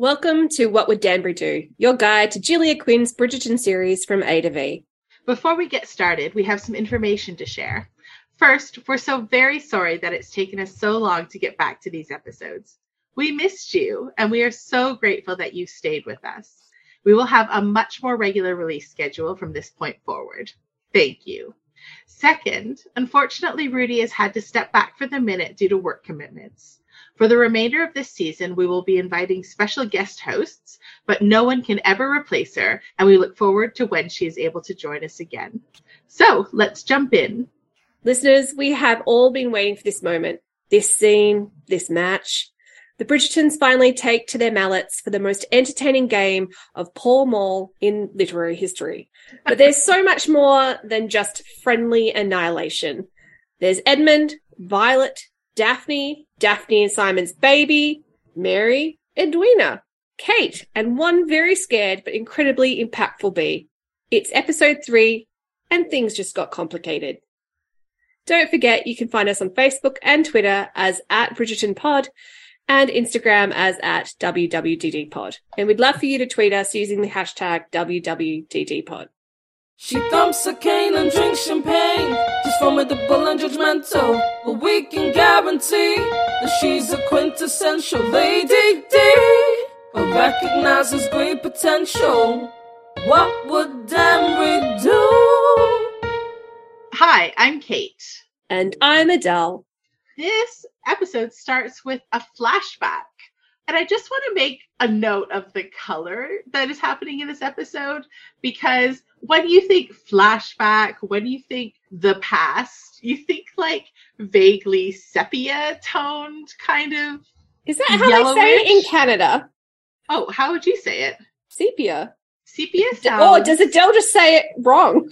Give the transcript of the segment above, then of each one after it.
Welcome to What Would Danbury Do, your guide to Julia Quinn's Bridgerton series from A to V. Before we get started, we have some information to share. First, we're so very sorry that it's taken us so long to get back to these episodes. We missed you, and we are so grateful that you stayed with us. We will have a much more regular release schedule from this point forward. Thank you. Second, unfortunately, Rudy has had to step back for the minute due to work commitments. For the remainder of this season, we will be inviting special guest hosts, but no one can ever replace her, and we look forward to when she is able to join us again. So let's jump in. Listeners, we have all been waiting for this moment, this scene, this match. The Bridgertons finally take to their mallets for the most entertaining game of Pall Mall in literary history. But there's so much more than just friendly annihilation. There's Edmund, Violet, Daphne, Daphne and Simon's baby, Mary, Edwina, Kate, and one very scared but incredibly impactful bee. It's episode three, and things just got complicated. Don't forget you can find us on Facebook and Twitter as at Bridgerton Pod and Instagram as at WWDDPod. And we'd love for you to tweet us using the hashtag WWDDPod. She thumps a cane and drinks champagne. She's formidable and judgmental, but we can guarantee that she's a quintessential lady D. But recognizes great potential. What would Danbury do? Hi, I'm Kate. And I'm Adele. This episode starts with a flashback. And I just want to make a note of the color that is happening in this episode because when you think flashback, when you think the past, you think like vaguely sepia toned kind of. Is that how yellowish? they say it in Canada? Oh, how would you say it? Sepia. Sepia oh, sounds. Or does Adele just say it wrong?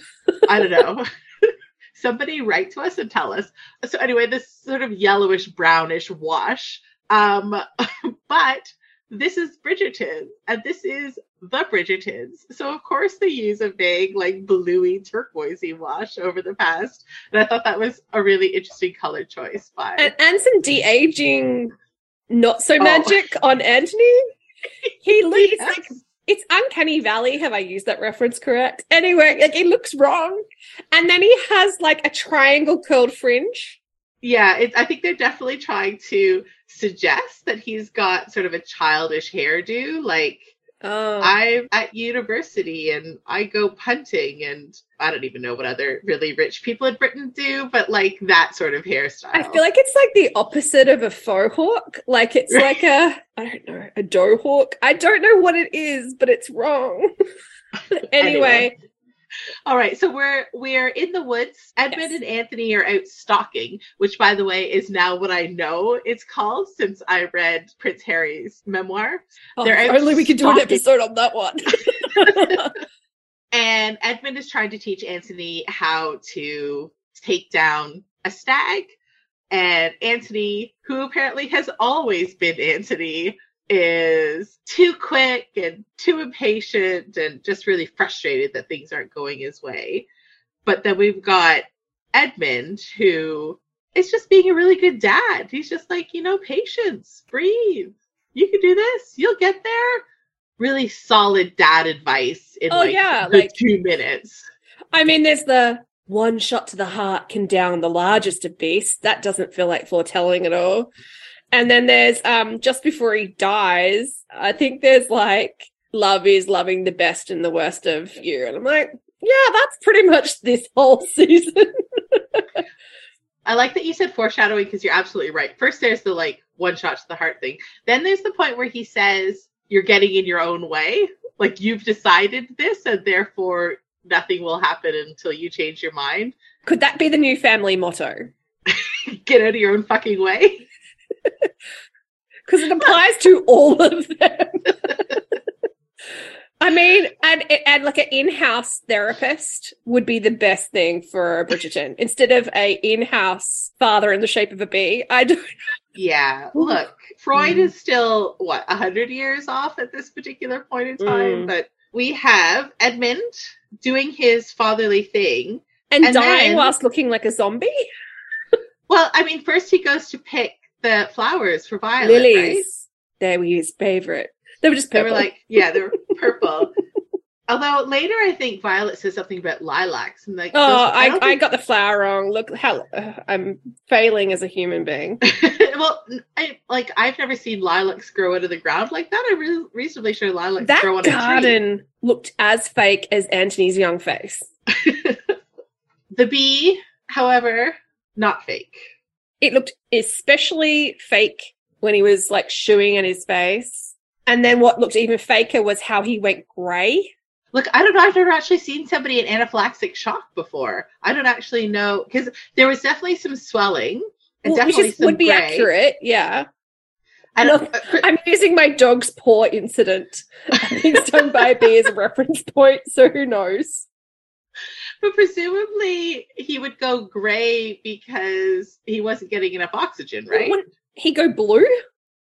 I don't know. Somebody write to us and tell us. So anyway, this sort of yellowish brownish wash. Um, but this is Bridgerton, and this is the Bridgertons. So of course they use a vague, like bluey turquoisey wash over the past, and I thought that was a really interesting color choice. By and, and some de aging, not so oh. magic oh. on Anthony. He looks yes. like it's uncanny valley have i used that reference correct anyway like it looks wrong and then he has like a triangle curled fringe yeah it, i think they're definitely trying to suggest that he's got sort of a childish hairdo like Oh. I'm at university and I go punting and I don't even know what other really rich people in Britain do, but like that sort of hairstyle. I feel like it's like the opposite of a faux hawk. Like it's like a I don't know, a doe hawk. I don't know what it is, but it's wrong. anyway, anyway, all right, so we're we're in the woods. Edmund yes. and Anthony are out stalking, which by the way is now what I know it's called since I read Prince Harry's memoir. Oh, only we could do an episode on that one. and Edmund is trying to teach Anthony how to take down a stag. And Anthony, who apparently has always been Anthony, is too quick and too impatient and just really frustrated that things aren't going his way. But then we've got Edmund, who is just being a really good dad. He's just like, you know, patience, breathe. You can do this. You'll get there. Really solid dad advice in oh, like, yeah, like two minutes. I mean, there's the one shot to the heart can down the largest of beasts. That doesn't feel like foretelling at all. And then there's um just before he dies, I think there's like love is loving the best and the worst of you. And I'm like, yeah, that's pretty much this whole season. I like that you said foreshadowing because you're absolutely right. First, there's the like one shot to the heart thing. Then there's the point where he says, You're getting in your own way. Like you've decided this, and therefore nothing will happen until you change your mind. Could that be the new family motto? Get out of your own fucking way because it applies to all of them. I mean, and and like an in-house therapist would be the best thing for Bridgerton instead of a in-house father in the shape of a bee. I don't. Yeah, look, Freud mm. is still what a hundred years off at this particular point in time, mm. but we have Edmund doing his fatherly thing and, and dying then, whilst looking like a zombie. Well, I mean, first he goes to pick the flowers for Violet. Lilies. Right? They were his favorite. They were just purple. They were like, yeah, they were purple. Although later, I think Violet says something about lilacs, and like, oh, those- I, I got the flower wrong. Look how uh, I'm failing as a human being. well, I like I've never seen lilacs grow out of the ground like that. I'm re- reasonably sure lilacs that grow on a garden looked as fake as Anthony's young face. the bee, however, not fake. It looked especially fake when he was like shooing at his face. And then what looked even faker was how he went grey. Look, I don't know. I've never actually seen somebody in anaphylactic shock before. I don't actually know because there was definitely some swelling and Well, definitely some would be gray. accurate, yeah. Don't, Look, uh, I'm using my dog's paw incident being stung by a bee as a reference point, so who knows? But presumably he would go gray because he wasn't getting enough oxygen, right? Wouldn't he go blue?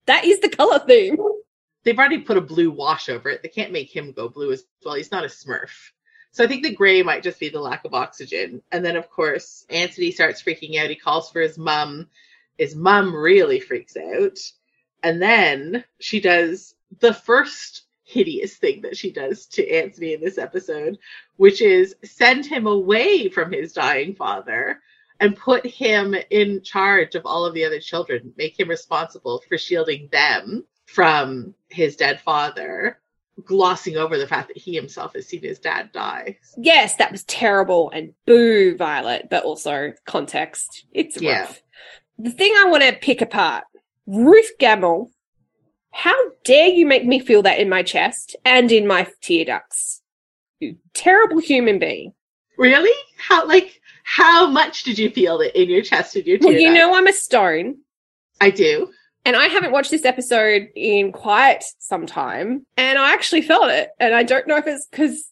That is the color theme. they've already put a blue wash over it. They can't make him go blue as well. He's not a smurf. So I think the gray might just be the lack of oxygen. And then, of course, Anthony starts freaking out. He calls for his mum. His mum really freaks out. And then she does the first hideous thing that she does to Anthony in this episode, which is send him away from his dying father and put him in charge of all of the other children, make him responsible for shielding them from his dead father, glossing over the fact that he himself has seen his dad die. Yes, that was terrible and boo, Violet, but also context. It's Yeah. The thing I want to pick apart Ruth Gemmell, how dare you make me feel that in my chest and in my tear ducts? You terrible human being. Really? How like how much did you feel it in your chest and your tear Well, you ducts? know I'm a stone. I do. And I haven't watched this episode in quite some time, and I actually felt it. And I don't know if it's because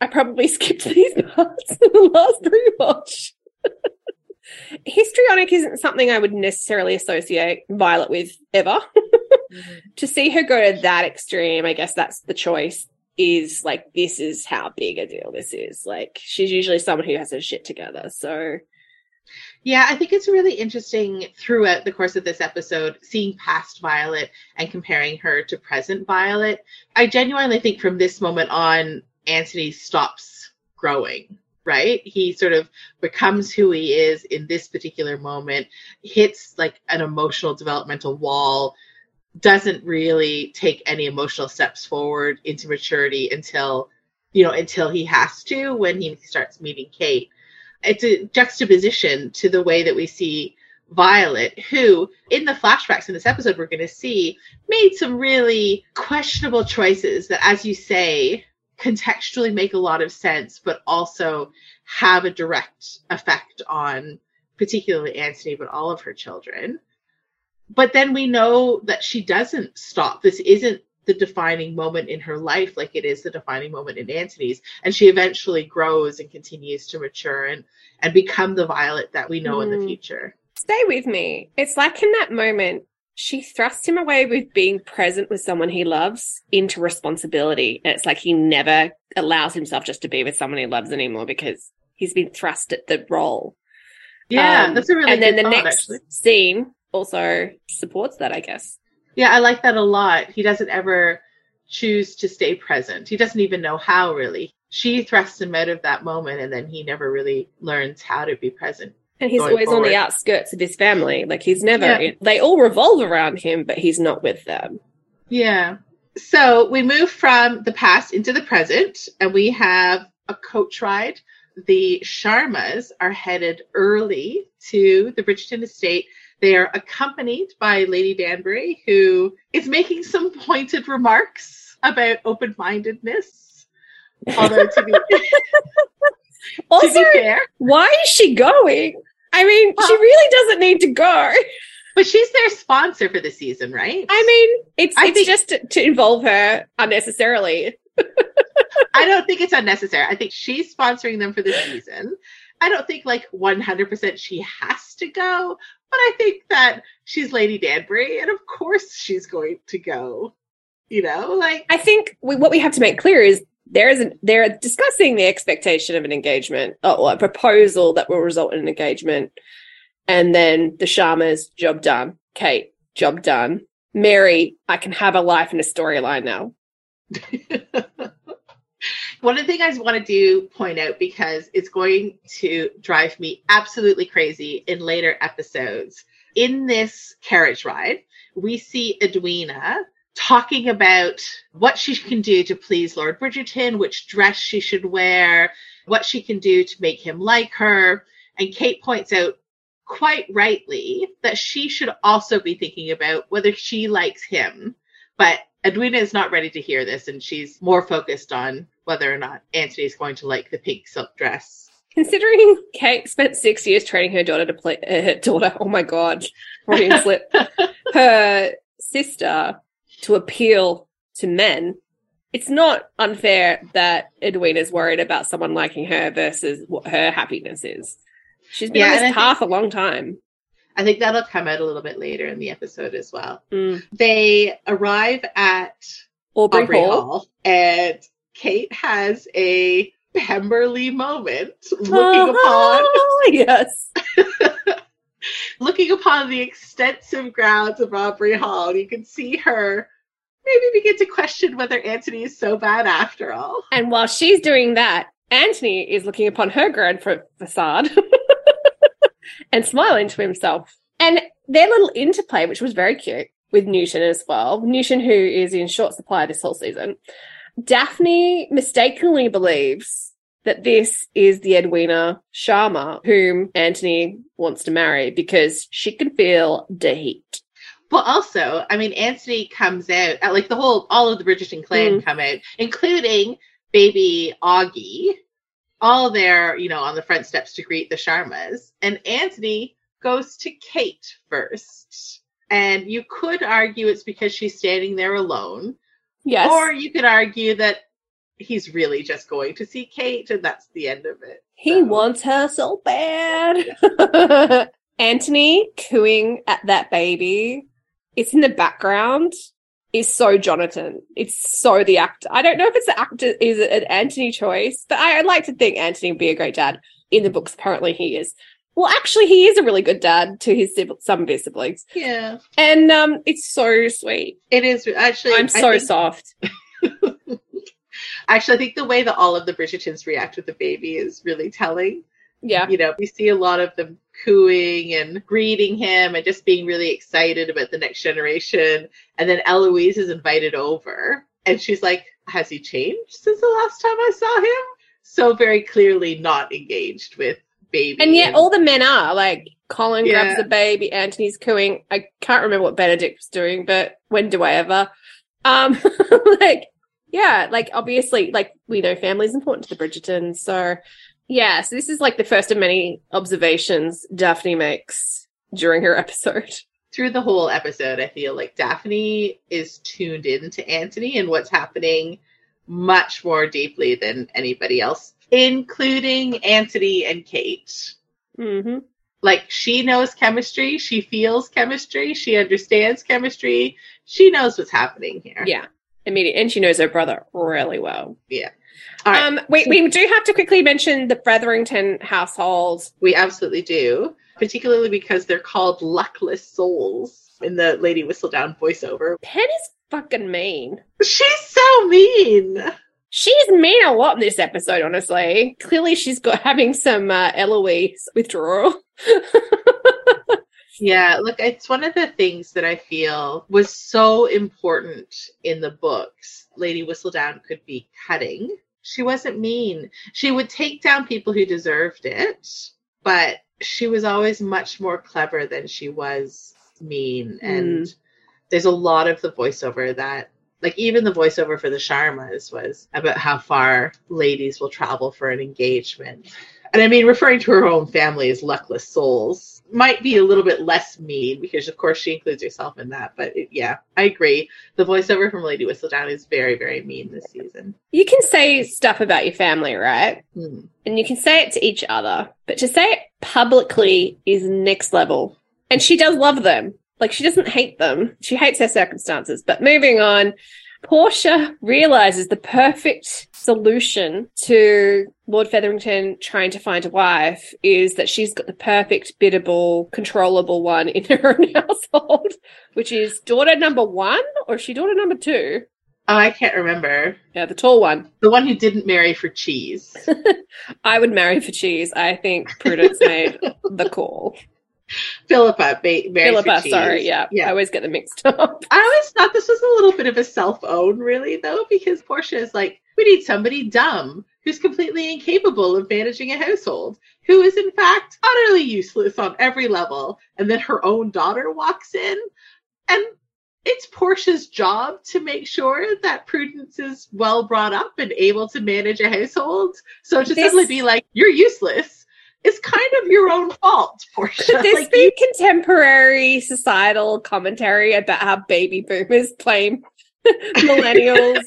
I probably skipped these parts in the last rewatch. Histrionic isn't something I would necessarily associate Violet with ever. Mm-hmm. to see her go to that extreme, I guess that's the choice. Is like this is how big a deal this is. Like she's usually someone who has her shit together. So Yeah, I think it's really interesting throughout the course of this episode, seeing past Violet and comparing her to present Violet. I genuinely think from this moment on, Anthony stops growing, right? He sort of becomes who he is in this particular moment, hits like an emotional developmental wall, doesn't really take any emotional steps forward into maturity until, you know, until he has to when he starts meeting Kate it's a juxtaposition to the way that we see Violet, who in the flashbacks in this episode we're going to see made some really questionable choices that, as you say, contextually make a lot of sense, but also have a direct effect on particularly Anthony, but all of her children. But then we know that she doesn't stop. This isn't the defining moment in her life like it is the defining moment in Anthony's. And she eventually grows and continues to mature and, and become the Violet that we know in the Mm. future. stay with me. It's like in that moment, she thrusts him away with being present with someone he loves into responsibility. And it's like he never allows himself just to be with someone he loves anymore because he's been thrust at the role. Yeah, Um, that's a really and then the thought, next actually. scene also supports that, I guess. Yeah, I like that a lot. He doesn't ever choose to stay present. He doesn't even know how really. She thrusts him out of that moment and then he never really learns how to be present. And he's Going always on the outskirts of his family. Like he's never, Yeah. they all revolve around him, but he's not with them. Yeah. So we move from the past into the present and we have a coach ride. The Sharmas are headed early to the Bridgerton estate. They are accompanied by Lady Danbury, who is making some pointed remarks about open mindedness. Although, to be, to Also, be fair, why is she going? I mean, she really doesn't need to go. but she's their sponsor for the season, right? I mean, it's I it's think- just to, to involve her unnecessarily. I don't think it's unnecessary. I think she's sponsoring them for the season. I don't think like 100% she has to go, but I think that she's Lady Danbury and of course she's going to go. You know, like I think we, what we have to make clear is there is an, they're discussing the expectation of an engagement or, or a proposal that will result in an engagement, and then the Sharmas job done, Kate job done. Mary, I can have a life and a storyline now. One of the things I want to do point out because it's going to drive me absolutely crazy in later episodes. In this carriage ride, we see Edwina talking about what she can do to please Lord Bridgerton, which dress she should wear, what she can do to make him like her. And Kate points out quite rightly that she should also be thinking about whether she likes him. But Edwina is not ready to hear this, and she's more focused on whether or not Anthony is going to like the pink silk dress. Considering Kate spent six years training her daughter to play uh, her daughter, oh my god, Freudian slip, her sister to appeal to men, it's not unfair that Edwina's worried about someone liking her versus what her happiness is. She's been Yeah, on this path a long time. I think that'll come out a little bit later in the episode as well. Mm. They arrive at Aubrey, Aubrey Hall. Hall, and Kate has a Pemberley moment looking Oh, yes. looking upon the extensive grounds of Aubrey Hall. You can see her maybe begin to question whether Anthony is so bad after all. And while she's doing that, Anthony is looking upon her grand fa- facade and smiling to himself. And their little interplay, which was very cute with Newton as well. Newton, who is in short supply this whole season. Daphne mistakenly believes that this is the Edwina Sharma whom Anthony wants to marry because she can feel the heat. But also, I mean, Anthony comes out, uh, like the whole, all of the Bridgerton clan come out, including baby Augie, all there, you know, on the front steps to greet the Sharmas. And Anthony goes to Kate first. And you could argue it's because she's standing there alone. Yes. Or you could argue that he's really just going to see Kate and that's the end of it. He So- wants her so bad. Anthony cooing at that baby. It's in the background. Is so Jonathan. It's so the actor. I don't know if it's the actor is it an Anthony choice, but I, I'd like to think Anthony would be a great dad. In the books, apparently he is. Well, actually, he is a really good dad to his some of his siblings, Yeah. and um, it's so sweet. It is actually I'm so think- soft. Actually, I think the way that all of the Bridgertons react with the baby is really telling. Yeah, You know, we see a lot of them cooing and greeting him and just being really excited about the next generation. And then Eloise is invited over and she's like, Has he changed since the last time I saw him? So very clearly not engaged with baby. and yet all the men are like Colin Yeah. grabs the baby, Anthony's cooing. I can't remember what Benedict was doing, but when do I ever? Um, like yeah, like obviously, like we know family is important to the Bridgertons, so yeah. So this is like the first of many observations Daphne makes during her episode. through the whole episode, I feel like Daphne is tuned in to Anthony and what's happening much more deeply than anybody else, including Anthony and Kate. hmm Like she knows chemistry, she feels chemistry, she understands chemistry, she knows what's happening here. Yeah, immediate, and she knows her brother really well. All right, Um, we we do have to quickly mention the Featherington household. we absolutely do, particularly because they're called luckless souls in the Lady Whistledown voiceover. Pen is fucking mean. She's so mean. She's mean a lot in this episode, honestly. Clearly, she's got having some uh, Eloise withdrawal. Yeah, look, it's one of the things that I feel was so important in the books. Lady Whistledown could be cutting. She wasn't mean. She would take down people who deserved it, but she was always much more clever than she was mean. Mm. And there's a lot of the voiceover that, like, even the voiceover for the Sharmas was about how far ladies will travel for an engagement. And I mean, referring to her own family as luckless souls might be a little bit less mean because, of course, she includes herself in that. But it, yeah, I agree. The voiceover from Lady Whistledown is very, very mean this season. You can say stuff about your family, right? Hmm. And you can say it to each other, but to say it publicly is next level. And she does love them. Like, she doesn't hate them. She hates her circumstances. But moving on, Portia realizes the perfect solution to Lord Featherington trying to find a wife is that she's got the perfect, biddable, controllable one in her own household, which is daughter number one, or is she daughter number two? Oh, I can't remember. Yeah, the tall one. The one who didn't marry for cheese. I would marry for cheese. I think Prudence made the call. Philippa ba- Philippa, cheese. sorry, yeah. Yeah. I always get them mixed up. I always thought this was a little bit of a self own, really, though, because Portia is like, we need somebody dumb who's completely incapable of managing a household, who is in fact utterly useless on every level. And then her own daughter walks in, and it's Portia's job to make sure that Prudence is well brought up and able to manage a household. So to This- suddenly be like, you're useless is kind of your own fault, Portia. Could this Like, be you- contemporary societal commentary about how baby boomers blame millennials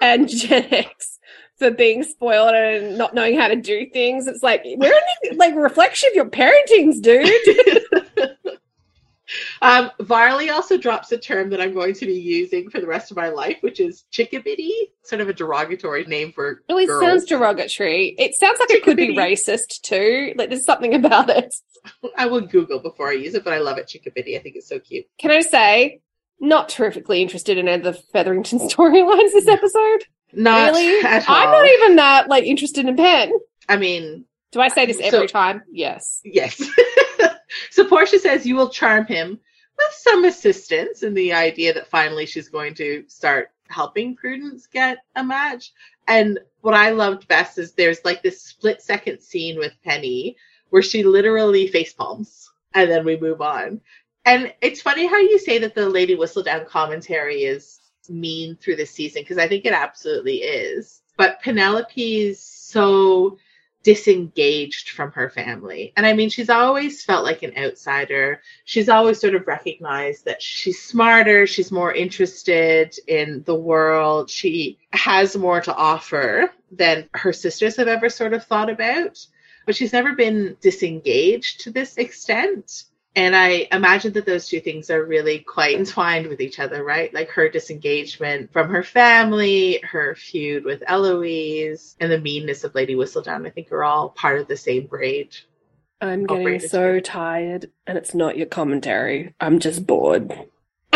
and Gen X for being spoiled and not knowing how to do things? It's like we're only like reflection of your parentings, dude. Um, Varley also drops a term that I'm going to be using for the rest of my life, which is chickabiddy, sort of a derogatory name for really girls. sounds derogatory. It sounds like it could be racist too. Like there's something about it. I will Google before I use it, but I love it, chickabiddy. I think it's so cute. Can I say, not terrifically interested in any of the Featherington storylines this episode. Not really? at all. I'm not even that like interested in Pen. I mean, Do I say this So- every time? Yes. yes. so Portia says you will charm him with some assistance in the idea that finally she's going to start helping Prudence get a match. And what I loved best is there's like this split second scene with Penny where she literally face palms and then we move on. And it's funny how you say that the Lady Whistledown commentary is mean through the season because I think it absolutely is. But Penelope is so disengaged from her family. And I mean, she's always felt like an outsider. She's always sort of recognized that she's smarter, she's more interested in the world, she has more to offer than her sisters have ever sort of thought about. But she's never been disengaged to this extent. And I imagine that those two things are really quite entwined with each other, right? Like her disengagement from her family, her feud with Eloise, and the meanness of Lady Whistledown, I think are all part of the same braid. I'm getting so tired, and it's not your commentary. I'm just bored.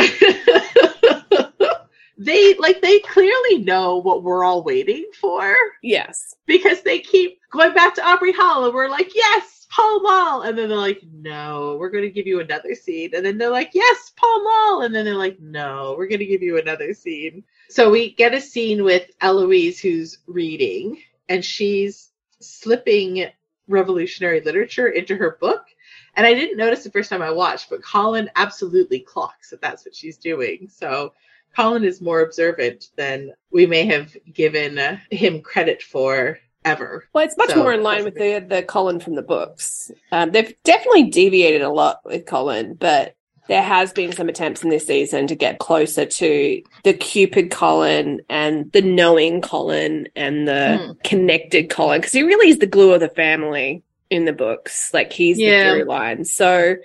they like they clearly know what we're all waiting for Yes. because they keep going back to Aubrey Hall and we're like, yes, Pall Mall. And then they're like, no, we're going to give you another scene. And then they're like, yes, Pall Mall. And then they're like, no, we're going to give you another scene. So we get a scene with Eloise who's reading and she's slipping revolutionary literature into her book. And I didn't notice the first time I watched, but Colin absolutely clocks that that's what she's doing. So Colin is more observant than we may have given him credit for ever. Well, it's much So, more in line with the the Colin from the books. Um, they've definitely deviated a lot with Colin, but there has been some attempts in this season to get closer to the Cupid Colin and the knowing Colin and the Hmm. connected Colin because he really is the glue of the family in the books. Like he's Yeah. the through line. So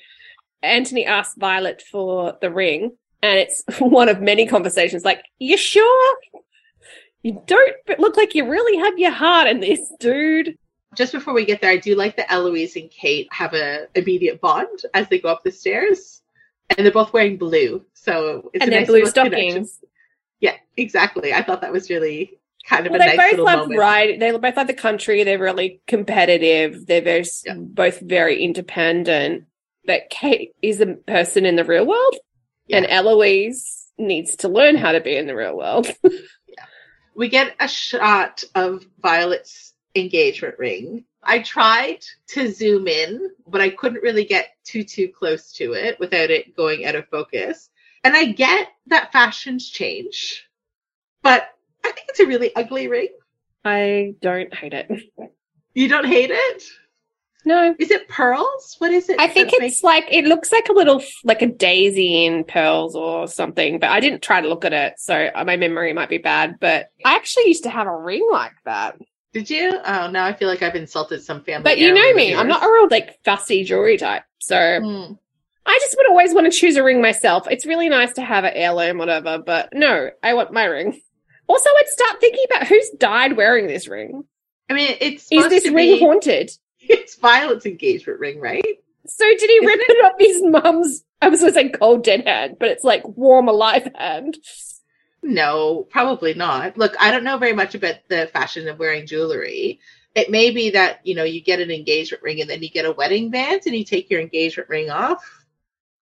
Anthony asked Violet for the ring, and it's one of many conversations. Like, you sure? You don't look like you really have your heart in this, dude. Just before we get there, I do like that Eloise and Kate have a immediate bond as they go up the stairs, and they're both wearing blue. So it's and a nice blue little connection. Yeah, exactly. I thought that was really kind of Well, a they nice both love moment. ride. They both love the country. They're really competitive. They're very, Yeah. both very independent. But Kate is a person in the real world, and Eloise needs to learn how to be in the real world. we get a shot of Violet's engagement ring. I tried to zoom in, but I couldn't really get too too close to it without it going out of focus. And I get that fashions change, but I think it's a really ugly ring. I don't hate it. You don't hate it? No, Is it pearls? What is it? I think it's like it looks like a little like a daisy in pearls or something. But I didn't try to look at it, so my memory might be bad. But I actually used to have a ring like that. Did you? Oh, now I feel like I've insulted some family. But you know me, I'm not a real like fussy jewelry type. So Hmm. I just would always want to choose a ring myself. It's really nice to have an heirloom, whatever, but no, I want my ring. Also, I'd start thinking about who's died wearing this ring. I mean, it's Is this ring be, haunted? It's Violet's engagement ring, right? So did he rip it off his mum's? I was going to say cold dead hand, but it's like warm alive hand. No, probably not. Look, I don't know very much about the fashion of wearing jewelry. It may be that, you know, you get an engagement ring and then you get a wedding band and you take your engagement ring off.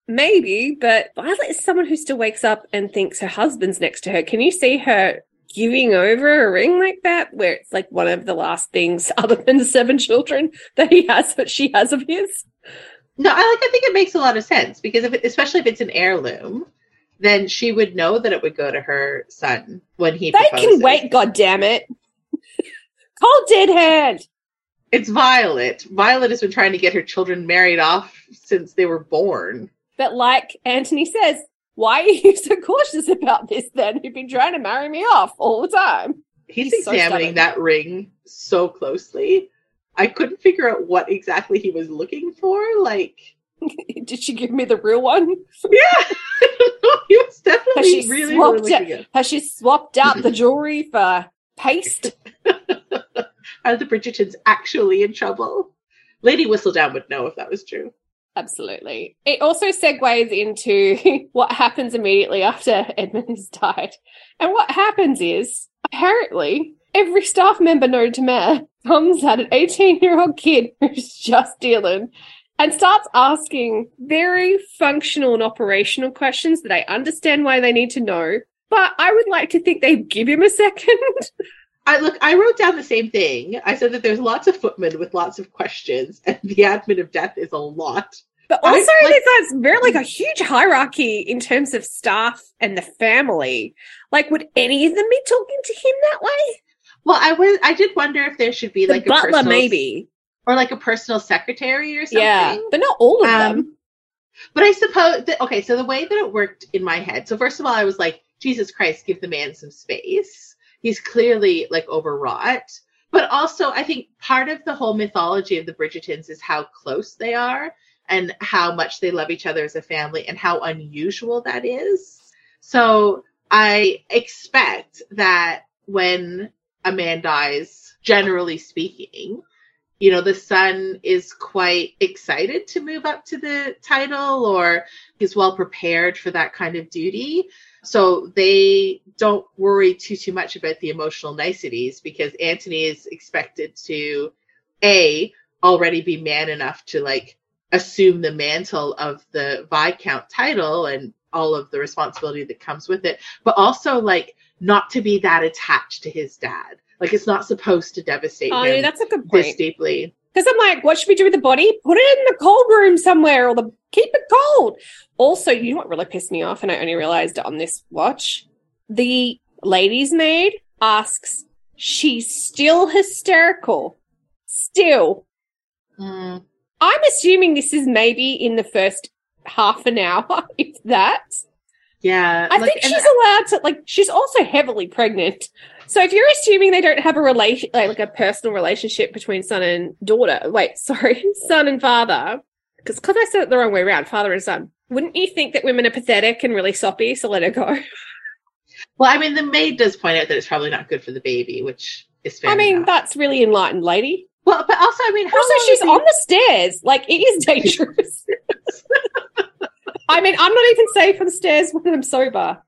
Maybe, but Violet is someone who still wakes up and thinks her husband's next to her. Can you see her giving over a ring like that, where it's like one of the last things other than the seven children that he has, that she has of his? No, I like I think it makes a lot of sense because if it, especially if it's an heirloom, then she would know that it would go to her son when he They proposes. can wait, God damn it! Cold dead hand. It's Violet. Violet has been trying to get her children married off since they were born. But like Anthony says, why are you so cautious about this then? You've been trying to marry me off all the time. He's, He's examining stubborn. that ring so closely. I couldn't figure out what exactly he was looking for. Like, Did she give me the real one? yeah, he was definitely Has she really, really swapped looking it? Has she swapped out the jewelry for paste? Are the Bridgertons actually in trouble? Lady Whistledown would know if that was true. Absolutely. It also segues into what happens immediately after Edmund has died. And what happens is, apparently, every staff member known to Mayor comes at an 18 year old kid who's just dealing and starts asking very functional and operational questions that I understand why they need to know. But I would like to think they give him a second. I look, I wrote down the same thing. I said that there's lots of footmen with lots of questions, and the admin of death is a lot. But I- also, like- there's a very like a huge hierarchy in terms of staff and the family. Like, would any of them be talking to him that way? Well, I was, I did wonder if there should be The like a butler, maybe. or like a personal secretary or something. Yeah, but not all of Um, them. But I suppose that okay, so the way that it worked in my head. So first of all, I was like, Jesus Christ, give the man some space. He's clearly like overwrought. But also, I think part of the whole mythology of the Bridgertons is how close they are and how much they love each other as a family and how unusual that is. So I expect that when a man dies, generally speaking, you know, the son is quite excited to move up to the title or is well prepared for that kind of duty. So they don't worry too too much about the emotional niceties because Anthony is expected to a already be man enough to like assume the mantle of the viscount title and all of the responsibility that comes with it, but also like not to be that attached to his dad. Like it's not supposed to devastate Oh, him yeah, that's a good this deeply. Because I'm like, what should we do with the body? Put it in the cold room somewhere, or the keep it cold. Also, you know what really pissed me off, and I only realized on this watch. The lady's maid asks, she's still hysterical. Still, Mm. I'm assuming this is maybe in the first half an hour, if that. Yeah, I like, think she's allowed to, like, she's also heavily pregnant. So if you're assuming they don't have a relation, like, like a personal relationship between son and daughter, wait, sorry, son and father, because because I said it the wrong way around, father and son. Wouldn't you think that women are pathetic and really soppy? So let her go. Well, I mean, the maid does point out that it's probably not good for the baby, which is fair. I mean, enough. that's really enlightened, lady. well, but also, I mean, how Also, she's on the stairs. Like it is dangerous. I mean, I'm not even safe on the stairs when I'm sober.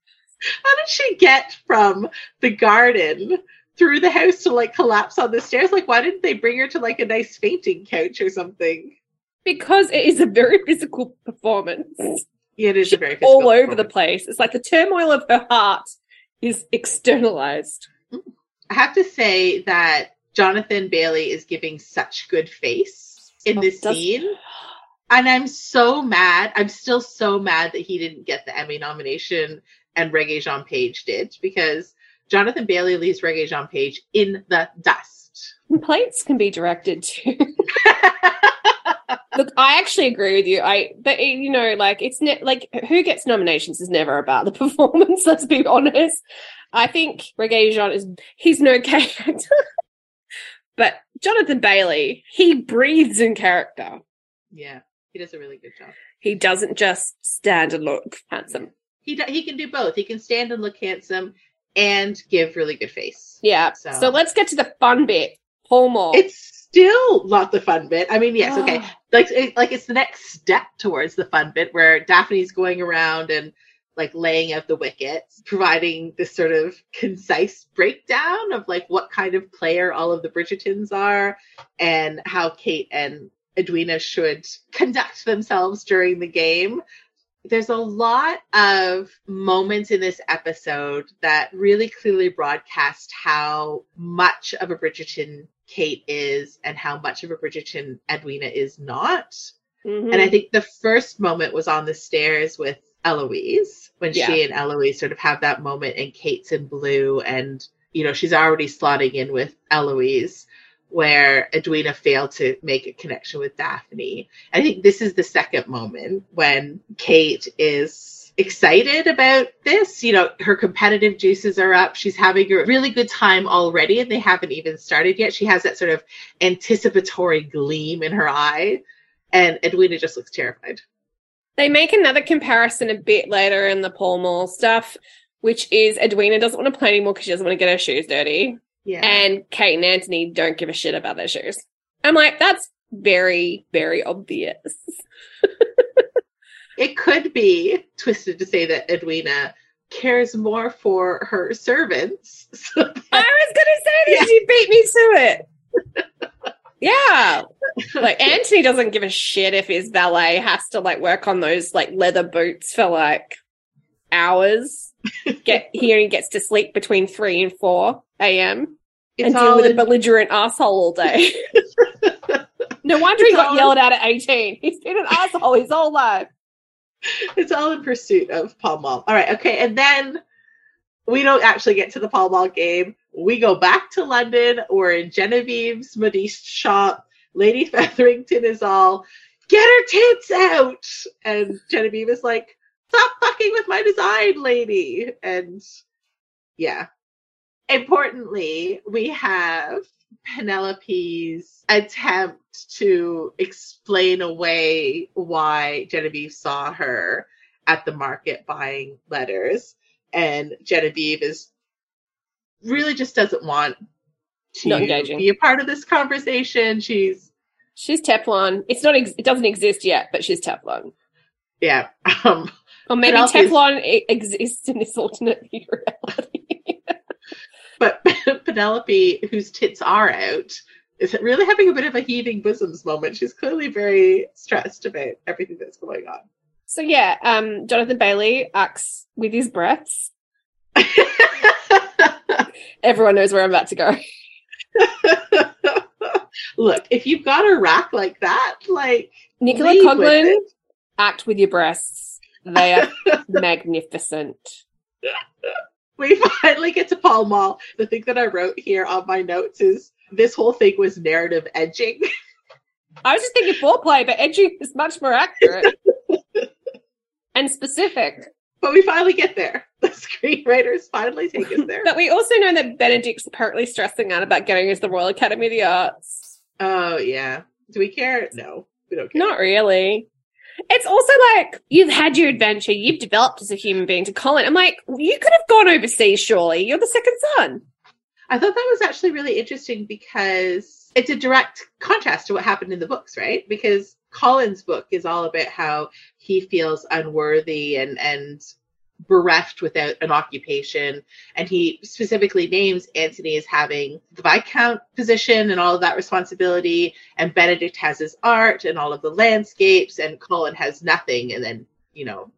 How did she get from the garden through the house to like collapse on the stairs? Like, why didn't they bring her to like a nice fainting couch or something? Because it is a very physical performance. Yeah, it is She's a very physical all over the place. It's like the turmoil of her heart is externalized. I have to say that Jonathan Bailey is giving such good face in Oh, this does- scene. And I'm so mad. I'm still so mad that he didn't get the Emmy nomination and Regé-Jean Page did because Jonathan Bailey leaves Regé-Jean Page in the dust. Complaints can be directed to. Look, I actually agree with you. I, but eh, you know, like it's ne- like who gets nominations is never about the performance. Let's be honest. I think Reggae Jean is he's no okay actor, but Jonathan Bailey he breathes in character. yeah. He does a really good job. He doesn't just stand and look handsome. He he can do both. He can stand and look handsome and give really good face. Yeah. So- So, let's get to the fun bit. Paul Moore. It's still not the fun bit. I mean, yes, okay. Like it, like it's the next step towards the fun bit where Daphne's going around and like laying out the wickets, providing this sort of concise breakdown of like what kind of player all of the Bridgertons are and how Kate and Edwina should conduct themselves during the game. There's a lot of moments in this episode that really clearly broadcast how much of a Bridgerton Kate is and how much of a Bridgerton Edwina is not. Mhm. And I think the first moment was on the stairs with Eloise when Yeah. she and Eloise sort of have that moment and Kate's in blue and you know she's already slotting in with Eloise where Edwina failed to make a connection with Daphne. I think this is the second moment when Kate is excited about this. You know, her competitive juices are up. She's having a really good time already and they haven't even started yet. She has that sort of anticipatory gleam in her eye and Edwina just looks terrified. They make another comparison a bit later in the Pall Mall stuff, which is Edwina doesn't want to play anymore because she doesn't want to get her shoes dirty. Yeah. And Kate and Anthony don't give a shit about their shoes. I'm like, that's very, very obvious. it could be twisted to say that Edwina cares more for her servants. So I was gonna say this, you beat me to it. yeah. Like Anthony doesn't give a shit if his valet has to like work on those like leather boots for like hours. Get he only gets to sleep between three and four AM it's and deal all with a belligerent asshole all day. no wonder he got all- yelled at at 18. He's been an asshole his whole life. it's all in pursuit of Pall Mall. All right, okay, and then we don't actually get to the Pall Mall game. We go back to London. We're in Genevieve's modiste shop. Lady Featherington is all, get her tits out. And Genevieve is like, stop fucking with my design, lady. And yeah. Importantly, we have Penelope's attempt to explain away why Genevieve saw her at the market buying letters. And Genevieve is really just doesn't want to Not engaging. be a part of this conversation. She's She's Teflon. It's not. Ex- it doesn't exist yet, but she's Teflon. yeah. Um, Or maybe Penelope is- Teflon exists in this alternate reality. But Penelope, whose tits are out, is really having a bit of a heaving bosoms moment. She's clearly very stressed about everything that's going on. so yeah, um, Jonathan Bailey acts with his breaths. Everyone knows where I'm about to go. Look, if you've got a rack like that, like Nicola lead with act with your breasts. They are magnificent. We finally get to Pall Mall. The thing that I wrote here on my notes is this whole thing was narrative edging. I was just thinking foreplay, but edging is much more accurate and specific. But we finally get there. The screenwriters finally take us there. But we also know that Benedict's apparently stressing out about getting into the Royal Academy of the Arts. Oh yeah. Do we care? No, we don't care. Not really. It's also like you've had your adventure, you've developed as a human being to Colin. I'm like, you could have gone overseas, surely. You're the second son. I thought that was actually really interesting because it's a direct contrast to what happened in the books, right? Because Colin's book is all about how he feels unworthy and and bereft without an occupation. And he specifically names Anthony as having the viscount position and all of that responsibility and Benedict has his art and all of the landscapes and Colin has nothing and then you know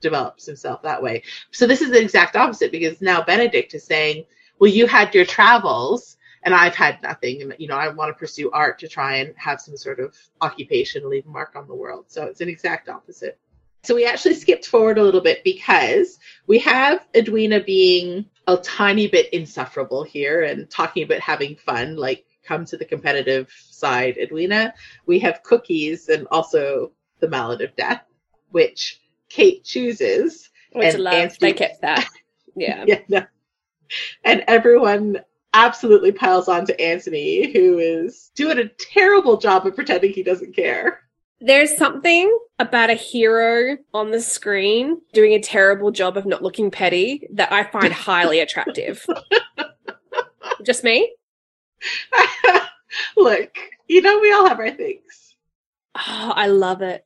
develops himself that way. So this is the exact opposite because now Benedict is saying well you had your travels and I've had nothing and you know I want to pursue art to try and have some sort of occupation leave a mark on the world. So it's an exact opposite so we actually skipped forward a little bit because we have Edwina being a tiny bit insufferable here and talking about having fun, like come to the competitive side, Edwina. We have cookies and also the mallet of death, which Kate chooses. Which And I love. Anthony- They kept that. Yeah. Yeah, no. And everyone absolutely piles on to Anthony, who is doing a terrible job of pretending he doesn't care. There's something about a hero on the screen doing a terrible job of not looking petty that I find highly attractive. Just me? Look, you know we all have our things. Oh, I love it.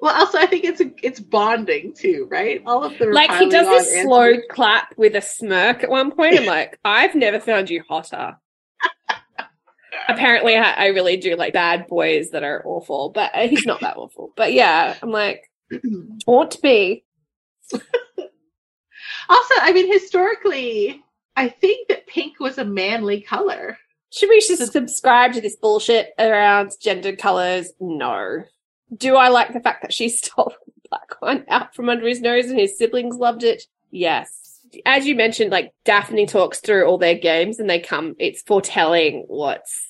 Well, also I think it's a, it's bonding too, right? All of the Like he does this slow clap with a smirk at one point. I'm like, I've never found you hotter. Apparently, I, I really do like bad boys that are awful, but uh, he's not that awful. But yeah, I'm like, ought to be. Also, I mean, historically, I think that pink was a manly color. Should we just subscribe to this bullshit around gender colors? No. Do I like the fact that she stole the black one out from under his nose and his siblings loved it? Yes. As you mentioned, like Daphne talks through all their games and they come, it's foretelling what's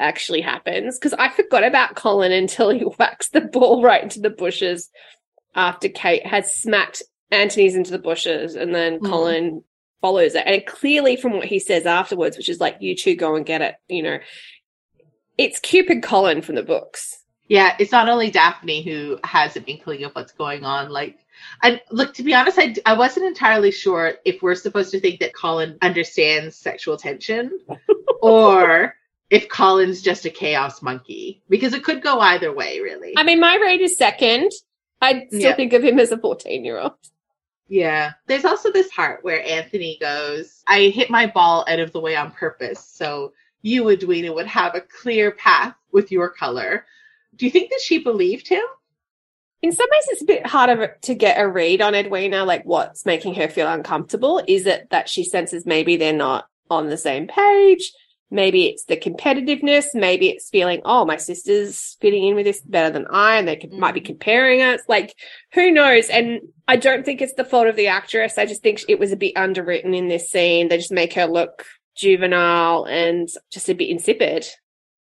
actually happens. Because I forgot about Colin until he whacks the ball right into the bushes after Kate has smacked Anthony's into the bushes and then Mhm. Colin follows it. And clearly from what he says afterwards, which is like, you two go and get it, you know, it's Cupid Colin from the books. Yeah, it's not only Daphne who has an inkling of what's going on. Like, and look, to be honest, I, I wasn't entirely sure if we're supposed to think that Colin understands sexual tension or if Colin's just a chaos monkey because it could go either way, really. I mean, my rate is second. I still Yeah. think of him as a 14 year old. Yeah. There's also this part where Anthony goes, I hit my ball out of the way on purpose. So you, Edwina, would have a clear path with your color. Do you think that she believed him? In some ways, it's a bit harder to get a read on Edwina, like what's making her feel uncomfortable. Is it that she senses maybe they're not on the same page? Maybe it's the competitiveness. Maybe it's feeling, oh, my sister's fitting in with this better than I, and they could, might be mm. comparing us. Like, who knows? And I don't think it's the fault of the actress. I just think it was a bit underwritten in this scene. They just make her look juvenile and just a bit insipid.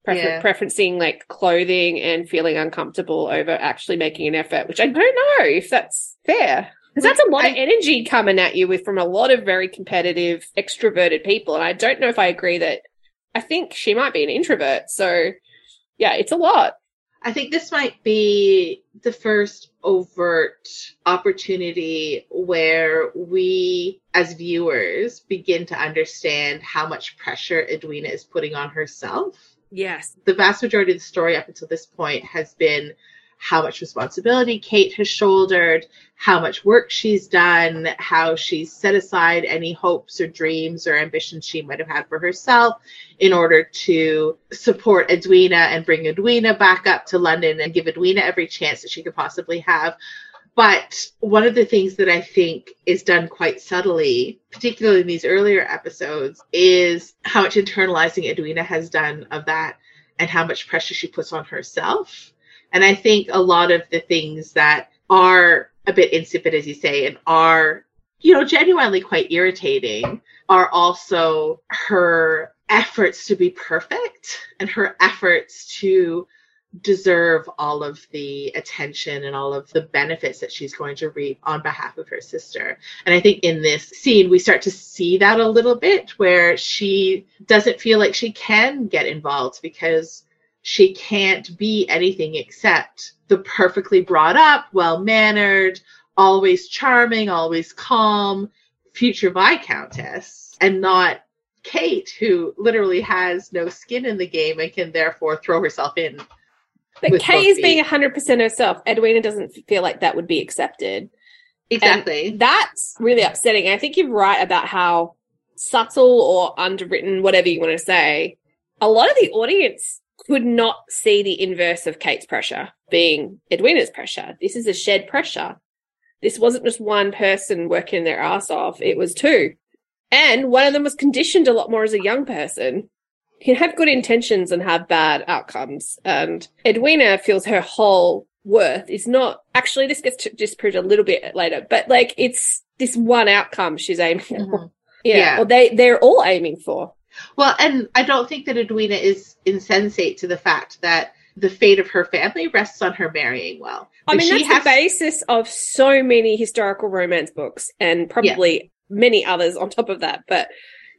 Prefer- Yeah. Preferencing like clothing and feeling uncomfortable over actually making an effort, which I don't know if that's fair. Because that's a lot of energy coming at you with from a lot of very competitive, extroverted people. And I don't know if I agree that I think she might be an introvert. So yeah, it's a lot. I think this might be the first overt opportunity where we, as viewers, begin to understand how much pressure Edwina is putting on herself. Yes. The vast majority of the story up until this point has been how much responsibility Kate has shouldered, how much work she's done, how she's set aside any hopes or dreams or ambitions she might have had for herself in order to support Edwina and bring Edwina back up to London and give Edwina every chance that she could possibly have. But one of the things that I think is done quite subtly, particularly in these earlier episodes, is how much internalizing Edwina has done of that and how much pressure she puts on herself. And I think a lot of the things that are a bit insipid, as you say, and are, you know, genuinely quite irritating are also her efforts to be perfect and her efforts to deserve all of the attention and all of the benefits that she's going to reap on behalf of her sister. And I think in this scene, we start to see that a little bit where she doesn't feel like she can get involved because she can't be anything except the perfectly brought up, well mannered, always charming, always calm future Viscountess, and not Kate, who literally has no skin in the game and can therefore throw herself in. But Kate is being feet. 100% herself. Edwina doesn't feel like that would be accepted. Exactly. That's really upsetting. I think you're right about how subtle or underwritten, whatever you want to say, a lot of the audience could not see the inverse of Kate's pressure being Edwina's pressure. This is a shared pressure. This wasn't just one person working their ass off, it was two. And one of them was conditioned a lot more as a young person. You can have good intentions and have bad outcomes. And Edwina feels her whole worth is not actually, this gets to disproved a little bit later, but like it's this one outcome she's aiming for. Mhm. Yeah. Yeah. Or they, they're all aiming for. Well, and I don't think that Edwina is insensate to the fact that the fate of her family rests on her marrying well. I Like, mean, she that's has- the basis of so many historical romance books and probably many others on top of that. But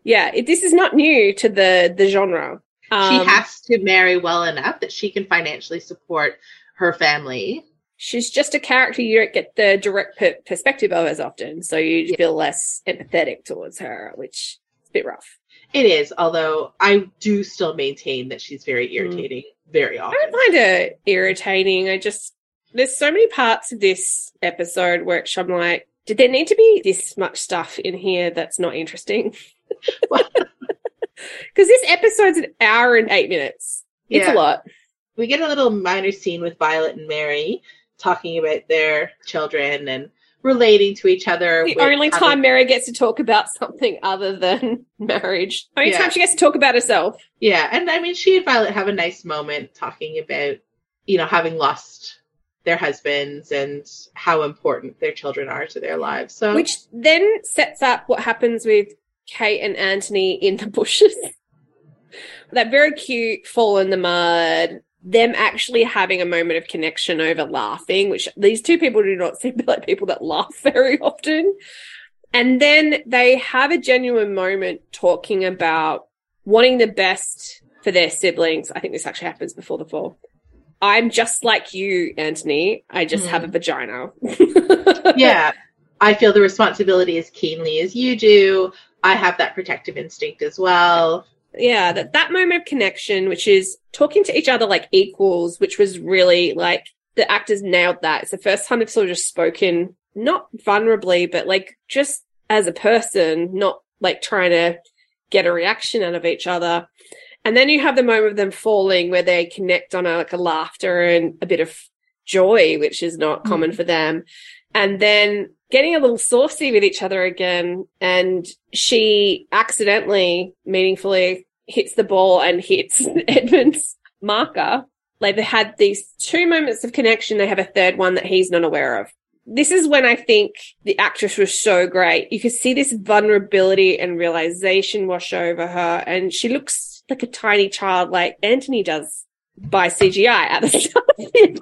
yeah, it, this is not new to the the genre. she Um, has to marry well enough that she can financially support her family. She's just a character you don't get the direct per- perspective of as often, so you Yeah. feel less empathetic towards her, which is a bit rough. It is, although I do still maintain that she's very Mm. irritating very often. I don't find her irritating. I just there's so many parts of this episode where I'm like, did there need to be this much stuff in here that's not interesting? Because this episode's an hour and eight minutes. It's Yeah. a lot. we get a little minor scene with Violet and Mary talking about their children and relating to each other. The only time Mary gets to talk about something other than marriage. Only Yeah. time she gets to talk about herself. Yeah, and I mean, she and Violet have a nice moment talking about, you know, having lost their husbands and how important their children are to their lives. So, Which then sets up what happens with Kate and Anthony in the bushes. that very cute fall in the mud, them actually having a moment of connection over laughing, which these two people do not seem like people that laugh very often. And then they have a genuine moment talking about wanting the best for their siblings. I think this actually happens before the fall. I'm just like you, Anthony. I just have a mm. vagina. yeah, I feel the responsibility as keenly as you do. I have that protective instinct as well. Yeah that that moment of connection which is talking to each other like equals which was really like the actors nailed that. It's the first time they've sort of just spoken not vulnerably but like just as a person not like trying to get a reaction out of each other. And then you have the moment of them falling where they connect on a like a laughter and a bit of joy which is not mm. common for them. And then getting a little saucy with each other again. And she accidentally, meaningfully hits the ball and hits Edmund's marker. Like they had these two moments of connection. They have a third one that he's not aware of. This is when I think the actress was so great. You could see this vulnerability and realization wash over her. And she looks like a tiny child, like Anthony does by CGI at the start.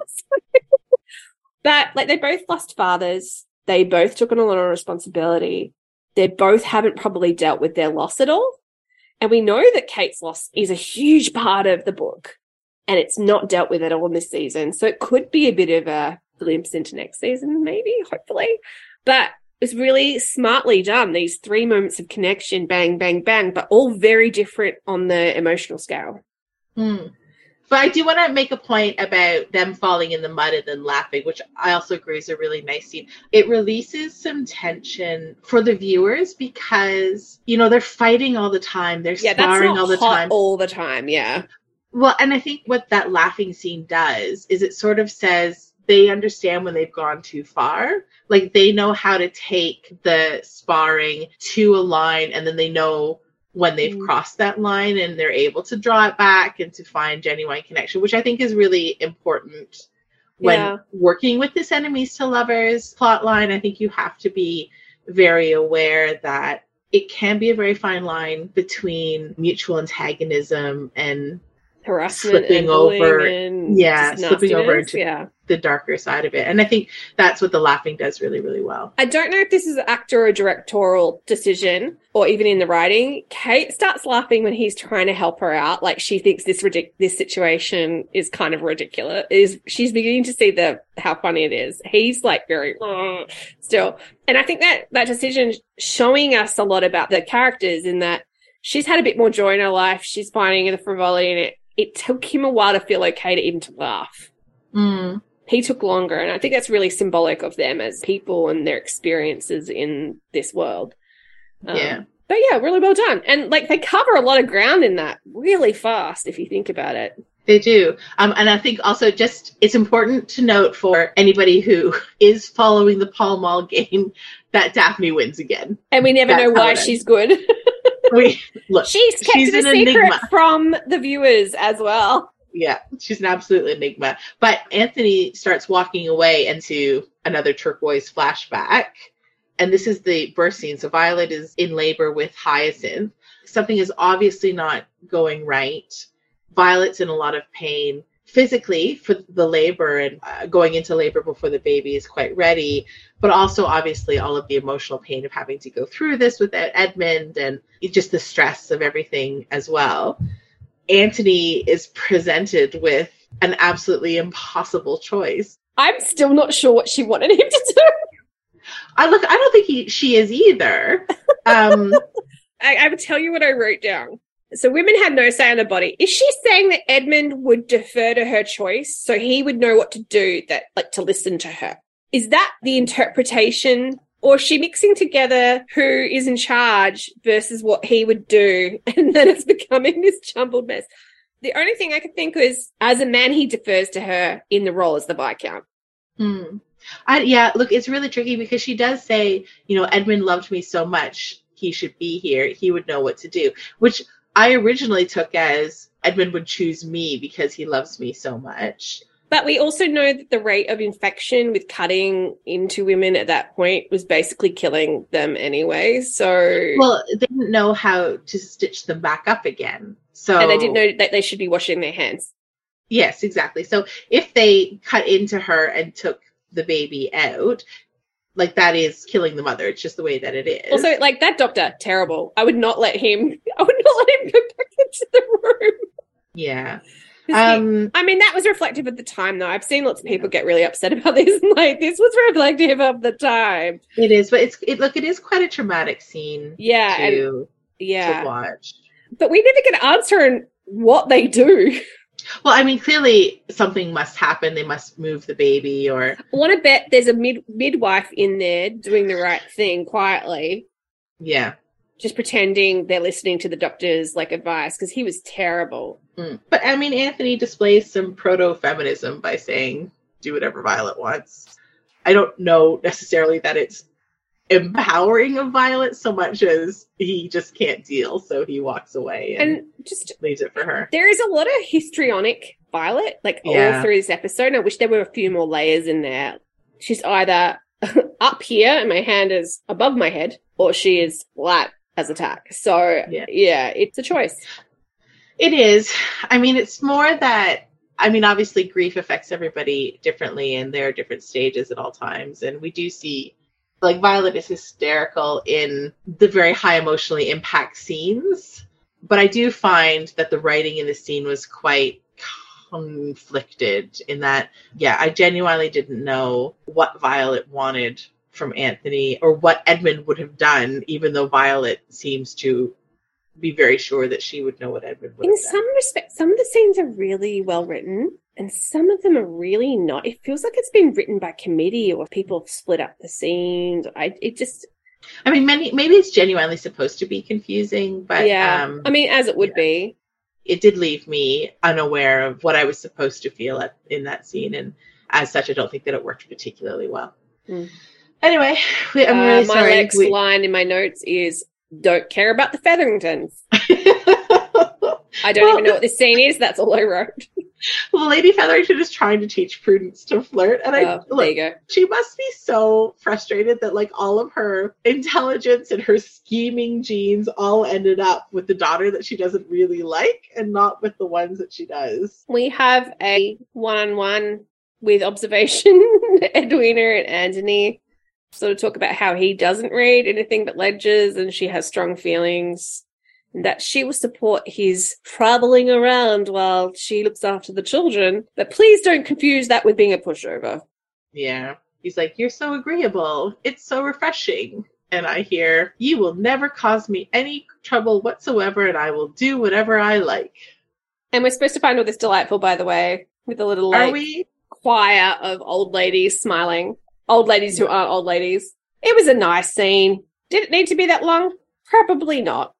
But like they both lost fathers. They both took on a lot of responsibility. They both haven't probably dealt with their loss at all. And we know that Kate's loss is a huge part of the book and it's not dealt with at all in this season. So it could be a bit of a glimpse into next season, maybe, hopefully. But it's really smartly done. These three moments of connection, bang, bang, bang, but all very different on the emotional scale. Hmm. But I do want to make a point about them falling in the mud and then laughing, which I also agree is a really nice scene. It releases some tension for the viewers because, you know, they're fighting all the time. They're Yeah, sparring all the time. all the time. Yeah. Well, and I think what that laughing scene does is it sort of says they understand when they've gone too far. Like they know how to take the sparring to a line and then they know when they've Mm. crossed that line and they're able to draw it back and to find genuine connection, which I think is really important when Yeah. working with this enemies to lovers plot line. I think you have to be very aware that it can be a very fine line between mutual antagonism and Harassment Slipping and over- and yeah, slipping over into- yeah. the darker side of it. And I think that's what the laughing does really, really well. I don't know if this is an actor or directorial decision or even in the writing. Kate starts laughing when he's trying to help her out. Like she thinks this ridic- this situation is kind of ridiculous. Is she's beginning to see the how funny it is. He's like very still. And I think that that decision showing us a lot about the characters in that she's had a bit more joy in her life. She's finding the frivolity in it. It took him a while to feel okay to even to laugh Mm. he took longer and i think that's really symbolic of them as people and their experiences in this world Um, Yeah. but yeah really well done and like they cover a lot of ground in that really fast if you think about it They do. Um, and I think also just it's important to note for anybody who is following the Pall Mall game that Daphne wins again. and we never That's know why she's good We, look, she's kept She's it a an secret enigma. from the viewers as well yeah, she's an absolute enigma. But Anthony starts walking away into another turquoise flashback. And this is the birth scene. So Violet is in labor with Hyacinth. Something is obviously not going right. Violet's in a lot of pain physically for the labor and uh, going into labor before the baby is quite ready, but also obviously all of the emotional pain of having to go through this without Edmund and just the stress of everything as well. Anthony is presented with an absolutely impossible choice. I'm still not sure what she wanted him to do. I look. I don't think he she is either. Um, I, I would tell you what I wrote down. So women have no say on the body. Is she saying that Edmund would defer to her choice so he would know what to do that like to listen to her? Is that the interpretation or is she mixing together who is in charge versus what he would do and then it's becoming this jumbled mess? The only thing I could think was as a man he defers to her in the role as the Viscount. hmm. I, yeah, look, it's really tricky because she does say, you know, Edmund loved me so much, he should be here. He would know what to do, which I originally took as Edmund would choose me because he loves me so much. But we also know that the rate of infection with cutting into women at that point was basically killing them anyway. So, Well, they didn't know how to stitch them back up again. So and they didn't know that they should be washing their hands. Yes, exactly. So if they cut into her and took the baby out, like that is killing the mother. It's just the way that it is. Also, like that doctor, terrible. I would not let him. I would not let him go back into the room. yeah. Um, I mean, that was reflective at the time, though. I've seen lots of people get really upset about this. Like, this was reflective of the time. it is, but it's it look, it is quite a traumatic scene Yeah, and yeah. to watch. But we never get an answer on what they do. Well, I mean, clearly something must happen. They must move the baby, or I want to bet there's a mid midwife in there doing the right thing quietly, yeah. just pretending they're listening to the doctor's like advice because he was terrible. Mm. But I mean, Anthony displays some proto feminism by saying, "Do whatever Violet wants." I don't know necessarily that it's empowering of Violet so much as he just can't deal, so he walks away and, And just leaves it for her. there is a lot of histrionic Violet, like all through this episode. I wish there were a few more layers in there. She's either up here and my hand is above my head, or she is flat as a tack. So Yeah. yeah, it's a choice. It is. I mean, it's more that. I mean, obviously, grief affects everybody differently, and there are different stages at all times. And we do see, like, Violet is hysterical in the very high emotionally impact scenes. But I do find that the writing in the scene was quite conflicted in that, yeah, I genuinely didn't know what Violet wanted from Anthony or what Edmund would have done, even though Violet seems to be very sure that she would know what Edmund would In have done. some respects, some of the scenes are really well written, and some of them are really not. It feels like it's been written by committee, or people have split up the scenes. I it just I mean, many maybe it's genuinely supposed to be confusing, but yeah. um, I mean, as it would yeah. be. it did leave me unaware of what I was supposed to feel at, in that scene, and as such, I don't think that it worked particularly well. Hmm. Anyway, we, I'm Uh, really my sorry. next we- line in my notes is "Don't care about the Featheringtons." I don't Well, even know what this scene is. That's all I wrote. well, Lady Featherington is trying to teach Prudence to flirt, and I Oh, there look, you go. she must be so frustrated that like all of her intelligence and her scheming genes all ended up with the daughter that she doesn't really like and not with the ones that she does. We have a one-on-one with observation. Edwina and Anthony sort of talk about how he doesn't read anything but ledgers, and she has strong feelings. That she will support his traveling around while she looks after the children. But please don't confuse that with being a pushover. Yeah. He's like, You're so agreeable. It's so refreshing. And I hear, You will never cause me any trouble whatsoever, and I will do whatever I like. And we're supposed to find all this delightful, by the way, with a little Are we? choir of old ladies smiling. Old ladies who aren't old ladies. It was a nice scene. Did it need to be that long? Probably not.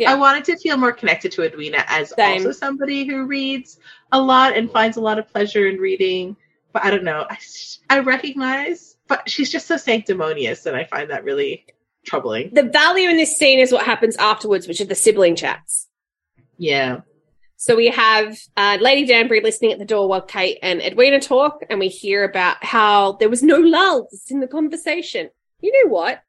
Yeah. I wanted to feel more connected to Edwina as Same. also somebody who reads a lot and finds a lot of pleasure in reading. But I don't know. I, I recognize, but she's just so sanctimonious, and I find that really troubling. The value in this scene is what happens afterwards, which are the sibling chats. Yeah. So we have uh, Lady Danbury listening at the door while Kate and Edwina talk, and we hear about how there was no lulls in the conversation. You know what?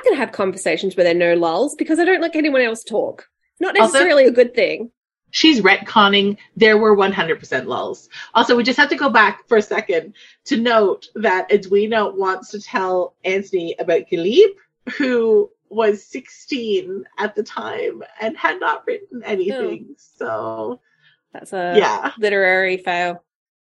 I can have conversations where there are no lulls because I don't like anyone else talk. Not Also- necessarily a good thing. She's retconning there were 100% lulls. Also, we just have to go back for a second to note that Edwina wants to tell Anthony about Ghalib, who was 16 at the time and had not written anything. Oh. So, That's a yeah. literary fail.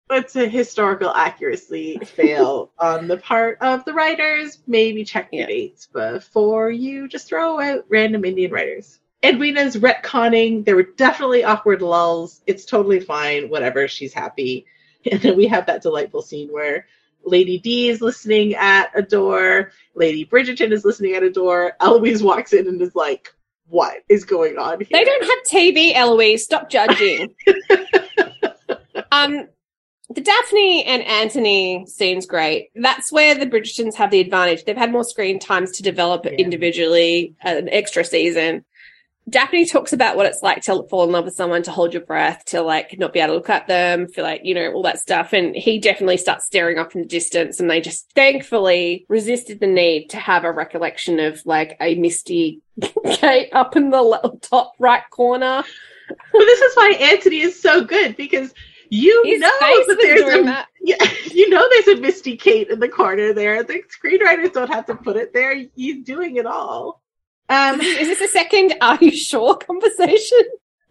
It's a historical accuracy fail on the part of the writers. Maybe check your Yeah. dates before you just throw out random Indian writers. Edwina's retconning. There were definitely awkward lulls. It's totally fine. Whatever. She's happy. And then we have that delightful scene where Lady D is listening at a door. Lady Bridgerton is listening at a door. Eloise walks in and is like, "What is going on here?" They don't have TV, Eloise. Stop judging. um, the Daphne and Anthony scene's great. That's where the Bridgertons have the advantage. They've had more screen times to develop Yeah. individually, an extra season. Daphne talks about what it's like to fall in love with someone, to hold your breath, to like not be able to look at them, feel like, you know, all that stuff. And he definitely starts staring off in the distance. And they just thankfully resisted the need to have a recollection of like a misty Kate up in the le- top right corner. But this is why Anthony is so good because you His know that there's a that. yeah, you know there's a Misty Kate in the corner there. The screenwriters don't have to put it there. He's doing it all. Um, Is this a second Are You Sure conversation?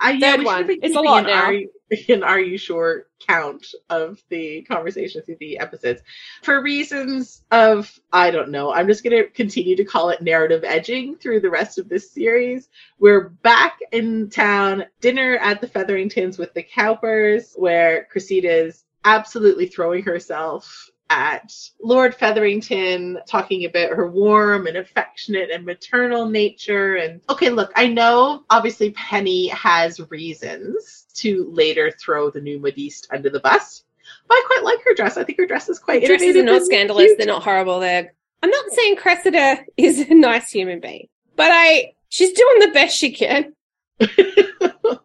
I Third one. It's a lot now. Are you, an Are You Sure count of the conversation through the episodes for reasons of I don't know. I'm just going to continue to call it narrative edging through the rest of this series. We're back in town, dinner at the Featheringtons with the Cowpers, where Cressida's absolutely throwing herself at Lord Featherington, talking about her warm and affectionate and maternal nature. And okay, look, I know obviously Penny has reasons to later throw the new Modiste under the bus, but I quite like her dress. I think her dress is quite Dresses are not and scandalous. cute. They're not horrible. They're. I'm not saying Cressida is a nice human being, but I. She's doing the best she can.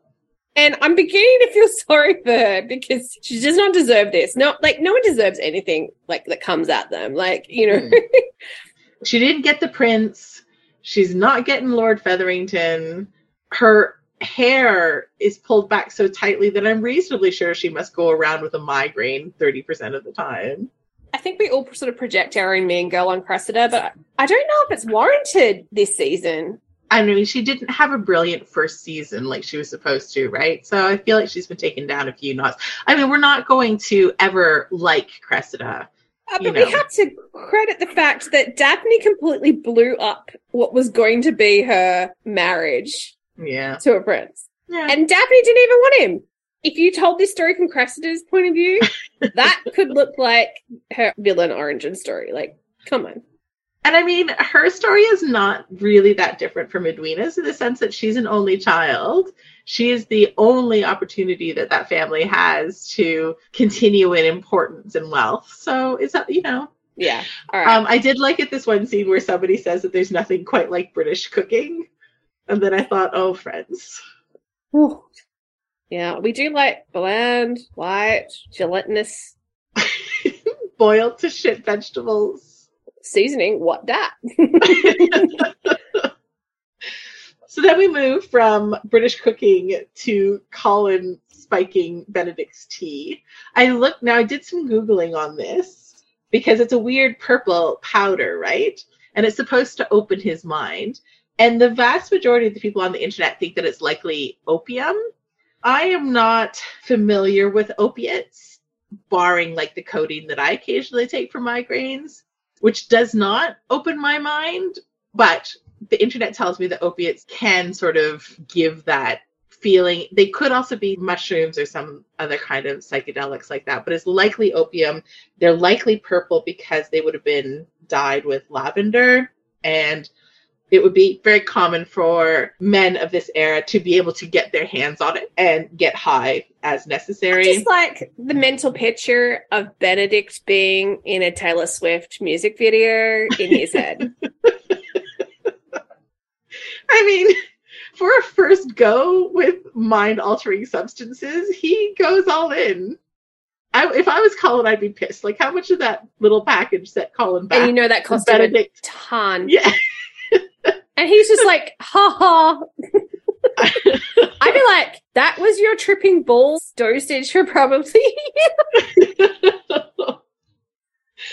And I'm beginning to feel sorry for her because she does not deserve this. No, like no one deserves anything like that comes at them. Like you know, Hmm. she didn't get the prince. She's not getting Lord Featherington. Her hair is pulled back so tightly that I'm reasonably sure she must go around with a migraine 30% of the time. I think we all sort of project our own mean girl on Cressida, but I don't know if it's warranted this season. I mean, she didn't have a brilliant first season like she was supposed to, right? So I feel like she's been taken down a few knots. I mean, we're not going to ever like Cressida. Uh, but we have to credit the fact that Daphne completely blew up what was going to be her marriage Yeah. to a prince. Yeah. And Daphne didn't even want him. If you told this story from Cressida's point of view, that could look like her villain origin story. Like, come on. And I mean, her story is not really that different from Edwina's in the sense that she's an only child. She is the only opportunity that that family has to continue in importance and wealth. So it's, not- you know, Yeah. All right. um, I did like it this one scene where somebody says that there's nothing quite like British cooking. And then I thought, oh, friends. Whew. yeah, we do like bland, light, gelatinous Boiled to shit vegetables. Seasoning. What that? So then we move from British cooking to Colin spiking Benedict's tea. I looked now I did some googling on this because it's a weird purple powder, right? And it's supposed to open his mind. And the vast majority of the people on the internet think that it's likely opium. I am not familiar with opiates, barring like the codeine that I occasionally take for migraines, which does not open my mind. But the internet tells me that opiates can sort of give that feeling. They could also be mushrooms or some other kind of psychedelics like that, but it's likely opium. They're likely purple because they would have been dyed with lavender and it would be very common for men of this era to be able to get their hands on it and get high as necessary. Just like the mental picture of Benedict being in a Taylor Swift music video in his head. I mean, for a first go with mind altering substances, he goes all in. I, if I was Colin, I'd be pissed. Like, how much of that little package set Colin back? and you know that cost him a Benedict. ton. Yeah. And he's just like, ha ha. I'd be like, that was your tripping balls dosage for probably.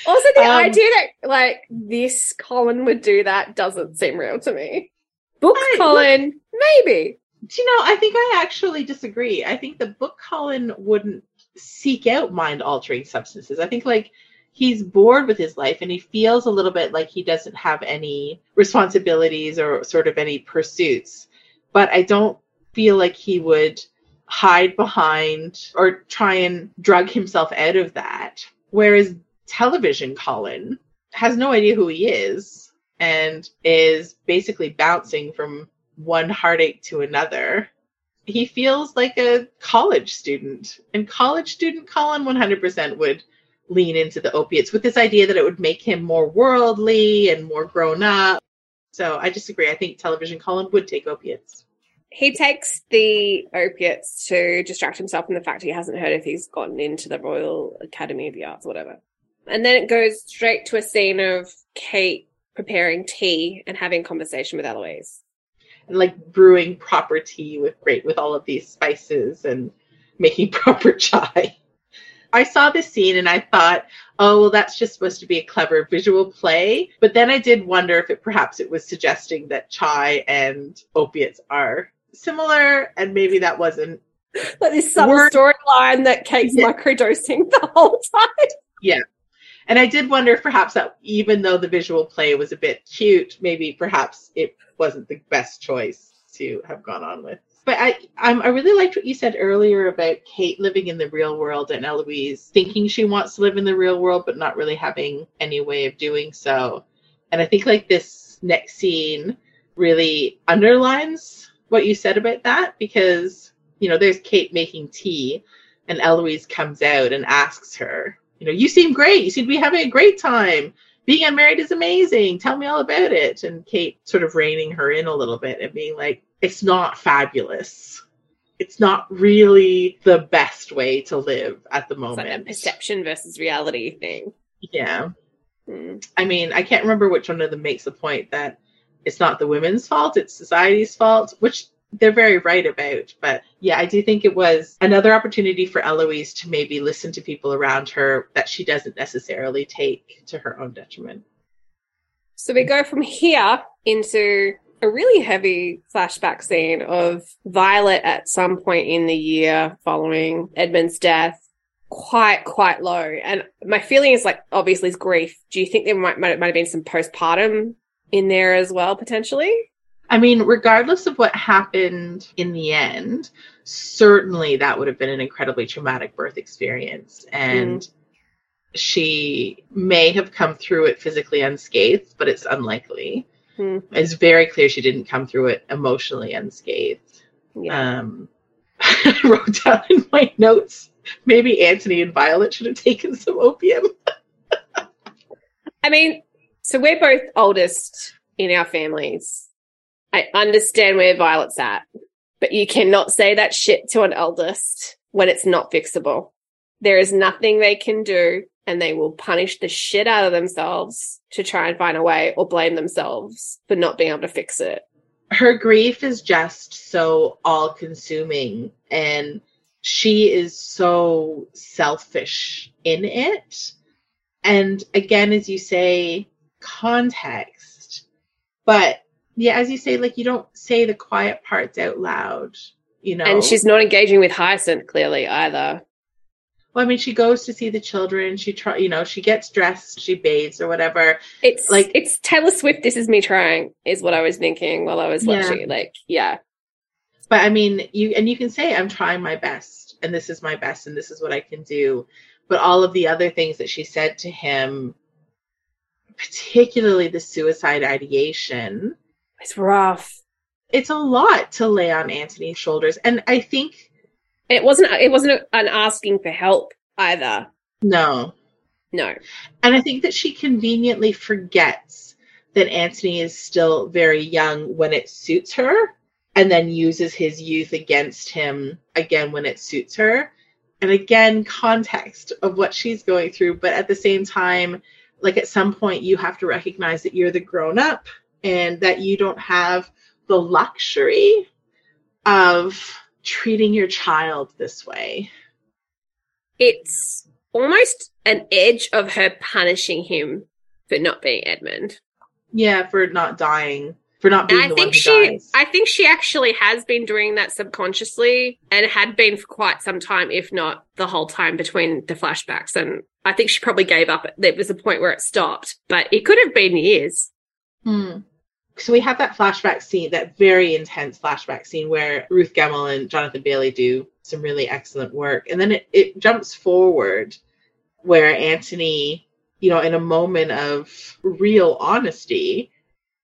also, the Um, idea that like this Colin would do that doesn't seem real to me. Book Right, Colin, maybe. Do you know, I think I actually disagree. I think the book Colin wouldn't seek out mind altering substances. I think like he's bored with his life and he feels a little bit like he doesn't have any responsibilities or sort of any pursuits. But I don't feel like he would hide behind or try and drug himself out of that. Whereas television Colin has no idea who he is and is basically bouncing from one heartache to another. He feels like a college student, and college student Colin 100% would lean into the opiates with this idea that it would make him more worldly and more grown up. So I disagree. I think television Colin would take opiates. He takes the opiates to distract himself from the fact he hasn't heard if he's gotten into the Royal Academy of the Arts whatever. And then it goes straight to a scene of Kate preparing tea and having conversation with Eloise. And like brewing proper tea with great with all of these spices and making proper chai. I saw this scene and I thought, oh, well, that's just supposed to be a clever visual play. But then I did wonder if it perhaps it was suggesting that chai and opiates are similar, and maybe that wasn't like this subtle storyline that Kate's yeah. microdosing the whole time. Yeah. And I did wonder if perhaps that even though the visual play was a bit cute, maybe perhaps it wasn't the best choice to have gone on with. But I, I really liked what you said earlier about Kate living in the real world and Eloise thinking she wants to live in the real world, but not really having any way of doing so. And I think like this next scene really underlines what you said about that because, you know, there's Kate making tea and Eloise comes out and asks her, you know, you seem great. You seem to be having a great time. Being unmarried is amazing. Tell me all about it. And Kate sort of reining her in a little bit and being like, it's not fabulous. It's not really the best way to live at the moment. It's like a perception versus reality thing. Yeah. Hmm. I mean, I can't remember which one of them makes the point that it's not the women's fault, it's society's fault, which they're very right about. But yeah, I do think it was another opportunity for Eloise to maybe listen to people around her that she doesn't necessarily take to her own detriment. So we go from here into a really heavy flashback scene of Violet at some point in the year following Edmund's death. Quite, quite low. And my feeling is like, obviously, is grief. Do you think there might, might, might have been some postpartum in there as well, potentially? I mean, regardless of what happened in the end, certainly that would have been an incredibly traumatic birth experience. And mm. she may have come through it physically unscathed, but it's unlikely. Mm. It's very clear she didn't come through it emotionally unscathed. Yeah. Um, I wrote down in my notes maybe Anthony and Violet should have taken some opium. I mean, so we're both oldest in our families. I understand where Violet's at, but you cannot say that shit to an eldest when it's not fixable. There is nothing they can do and they will punish the shit out of themselves to try and find a way or blame themselves for not being able to fix it. Her grief is just so all consuming and she is so selfish in it. And again, as you say, context. But yeah, as you say, like you don't say the quiet parts out loud, you know. And she's not engaging with Hyacinth clearly either. Well, I mean, she goes to see the children. She try, you know, she gets dressed, she bathes or whatever. It's like it's Taylor Swift. This is me trying, is what I was thinking while I was watching. Yeah. Like, yeah. But I mean, you and you can say, "I'm trying my best, and this is my best, and this is what I can do." But all of the other things that she said to him, particularly the suicide ideation, it's rough. It's a lot to lay on Anthony's shoulders. And I think it wasn't it wasn't an asking for help either. No. No. And I think that she conveniently forgets that Anthony is still very young when it suits her and then uses his youth against him again when it suits her. And again, context of what she's going through, but at the same time, like at some point you have to recognize that you're the grown up and that you don't have the luxury of treating your child this way. It's almost an edge of her punishing him for not being Edmund. Yeah, for not dying for not being And I the think one who she, dies. I think she actually has been doing that subconsciously and had been for quite some time, if not the whole time between the flashbacks. And I think she probably gave up. There was a point where it stopped, but it could have been years. Hmm. So we have that flashback scene, that very intense flashback scene where Ruth Gemmell and Jonathan Bailey do some really excellent work. And then it, it jumps forward where Anthony, you know, in a moment of real honesty,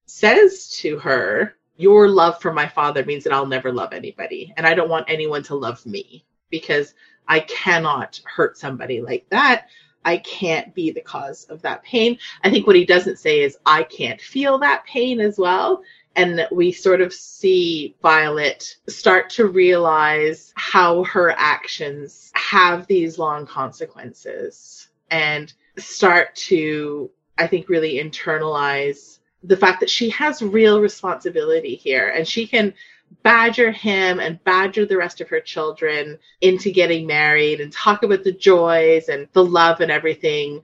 says to her, Your love for my father means that I'll never love anybody. And I don't want anyone to love me because I cannot hurt somebody like that. I can't be the cause of that pain. I think what he doesn't say is, I can't feel that pain as well. And we sort of see Violet start to realize how her actions have these long consequences and start to, I think, really internalize the fact that she has real responsibility here and she can badger him and badger the rest of her children into getting married and talk about the joys and the love and everything.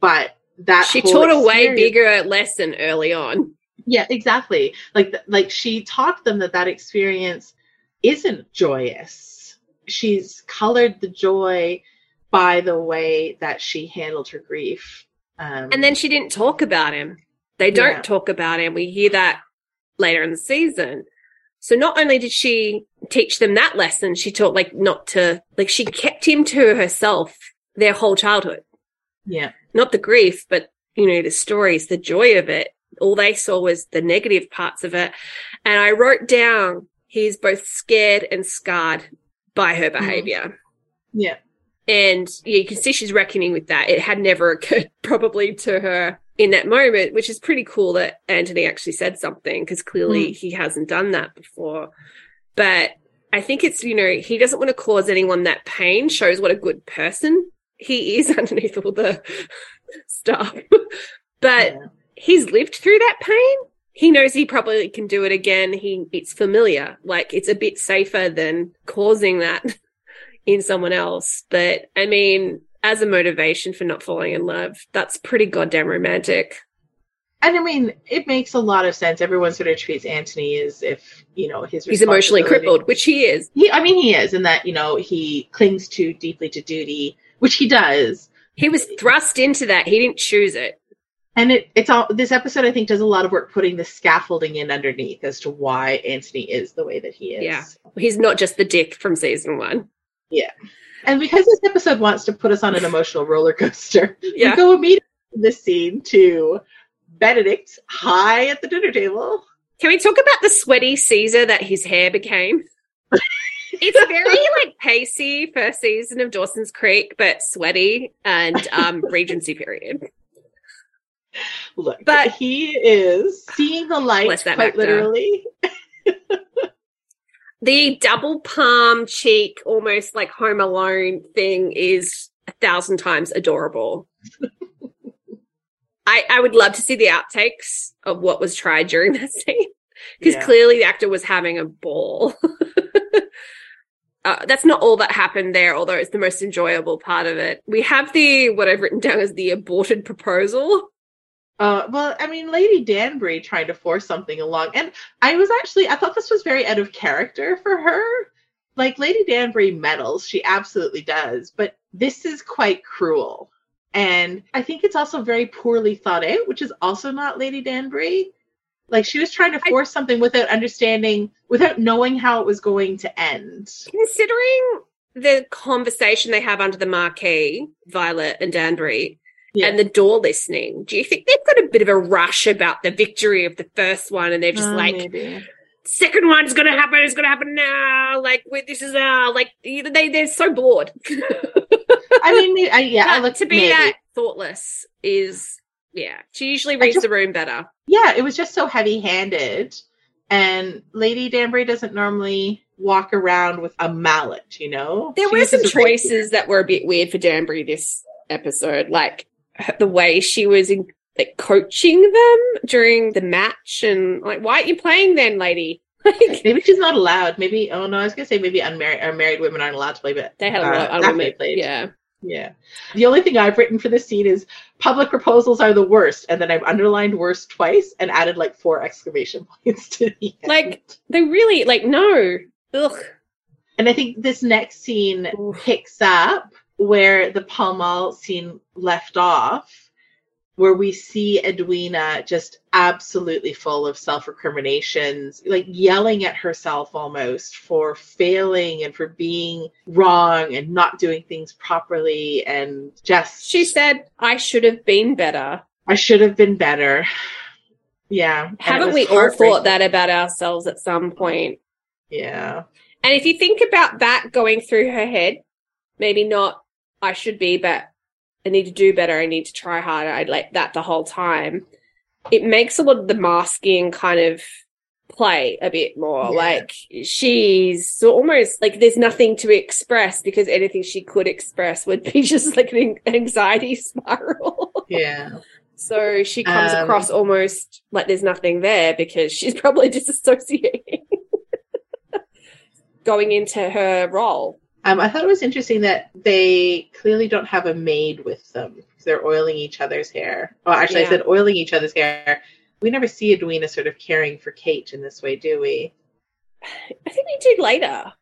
But that She taught a way bigger lesson early on. yeah, exactly. Like like she taught them that that experience isn't joyous. She's colored the joy by the way that she handled her grief. Um, And then she didn't talk about him. They don't Yeah. talk about him. We hear that later in the season. So not only did she teach them that lesson, she taught like not to like she kept him to herself their whole childhood. yeah, Not the grief, but you know, the stories, the joy of it. All they saw was the negative parts of it. And I wrote down he's both scared and scarred by her mm-hmm. behavior. yeah, And yeah, you can see she's reckoning with that. It had never occurred probably to her in that moment, which is pretty cool that Anthony actually said something because clearly hmm. he hasn't done that before. But I think it's, you know, he doesn't want to cause anyone that pain, shows what a good person he is underneath all the stuff. but yeah. he's lived through that pain. He knows he probably can do it again. He it's familiar. Like it's a bit safer than causing that in someone else. But I mean, as a motivation for not falling in love, that's pretty goddamn romantic. And I mean, it makes a lot of sense. Everyone sort of treats Anthony as if you know his He's emotionally crippled, which he is. He, I mean, he is, in that you know he clings too deeply to duty, which he does. He was thrust into that. He didn't choose it. And it, it's all this episode. I think does a lot of work putting the scaffolding in underneath as to why Anthony is the way that he is. Yeah. He's not just the dick from season one. And because this episode wants to put us on an emotional roller coaster, Yeah. we go immediately from this scene to Benedict high at the dinner table. Can we talk about the sweaty Caesar that his hair became? it's very like Pacey first season of Dawson's Creek, but sweaty and um Regency period. Look, But- he is seeing the light quite literally. The double palm cheek, almost like Home Alone thing is a thousand times adorable. I, I would love to see the outtakes of what was tried during that scene because Yeah. clearly the actor was having a ball. uh, that's not all that happened there, although it's the most enjoyable part of it. We have the what I've written down as the aborted proposal. Uh, well, I mean, Lady Danbury trying to force something along, and I was actually I thought this was very out of character for her. Like Lady Danbury meddles, she absolutely does, but this is quite cruel, and I think it's also very poorly thought out, which is also not Lady Danbury. Like she was trying to I- force something without understanding, without knowing how it was going to end. Considering the conversation they have under the marquee, Violet and Danbury, Yeah. and the door listening, do you think they've got a bit of a rush about the victory of the first one and they're just Uh, like, maybe. second one's gonna happen, it's gonna happen now, like this is our like they they're so bored. I mean, I, yeah, I look to be maybe. that thoughtless is yeah. She usually reads just- the room better. yeah, it was just so heavy handed. And Lady Danbury doesn't normally walk around with a mallet, you know? There She were some uses a rapier. choices that were a bit weird for Danbury this episode, like her- the way she was in, like coaching them during the match, and like, why aren't you playing then, lady? Like, Maybe she's not allowed. Maybe, oh no, I was going to say maybe unmarried or married women aren't allowed to play, but they had a uh, lot of Daphne women. played. Yeah, Yeah. The only thing I've written for this scene is public proposals are the worst, and then I've underlined worst twice and added like four exclamation points to the end. Like they really like no. Ugh. And I think this next scene Oof. picks up where the Pall Mall scene left off, where we see Edwina just absolutely full of self recriminations, like yelling at herself almost for failing and for being wrong and not doing things properly. And just, She said I should have been better. I should have been better. Yeah. Haven't we all thought that about ourselves at some point? Yeah. And if you think about that going through her head, maybe not I should be, but I need to do better. I need to try harder. I'd like that the whole time. It makes a lot of the masking kind of play a bit more. Yeah. Like she's so almost like there's nothing to express because anything she could express would be just like an anxiety spiral. Yeah. so she comes Um, across almost like there's nothing there because she's probably disassociating going into her role. Um, I thought it was interesting that they clearly don't have a maid with them because they're oiling each other's hair. Well, actually, Yeah. I said oiling each other's hair. We never see Edwina sort of caring for Kate in this way, do we? I think we did later.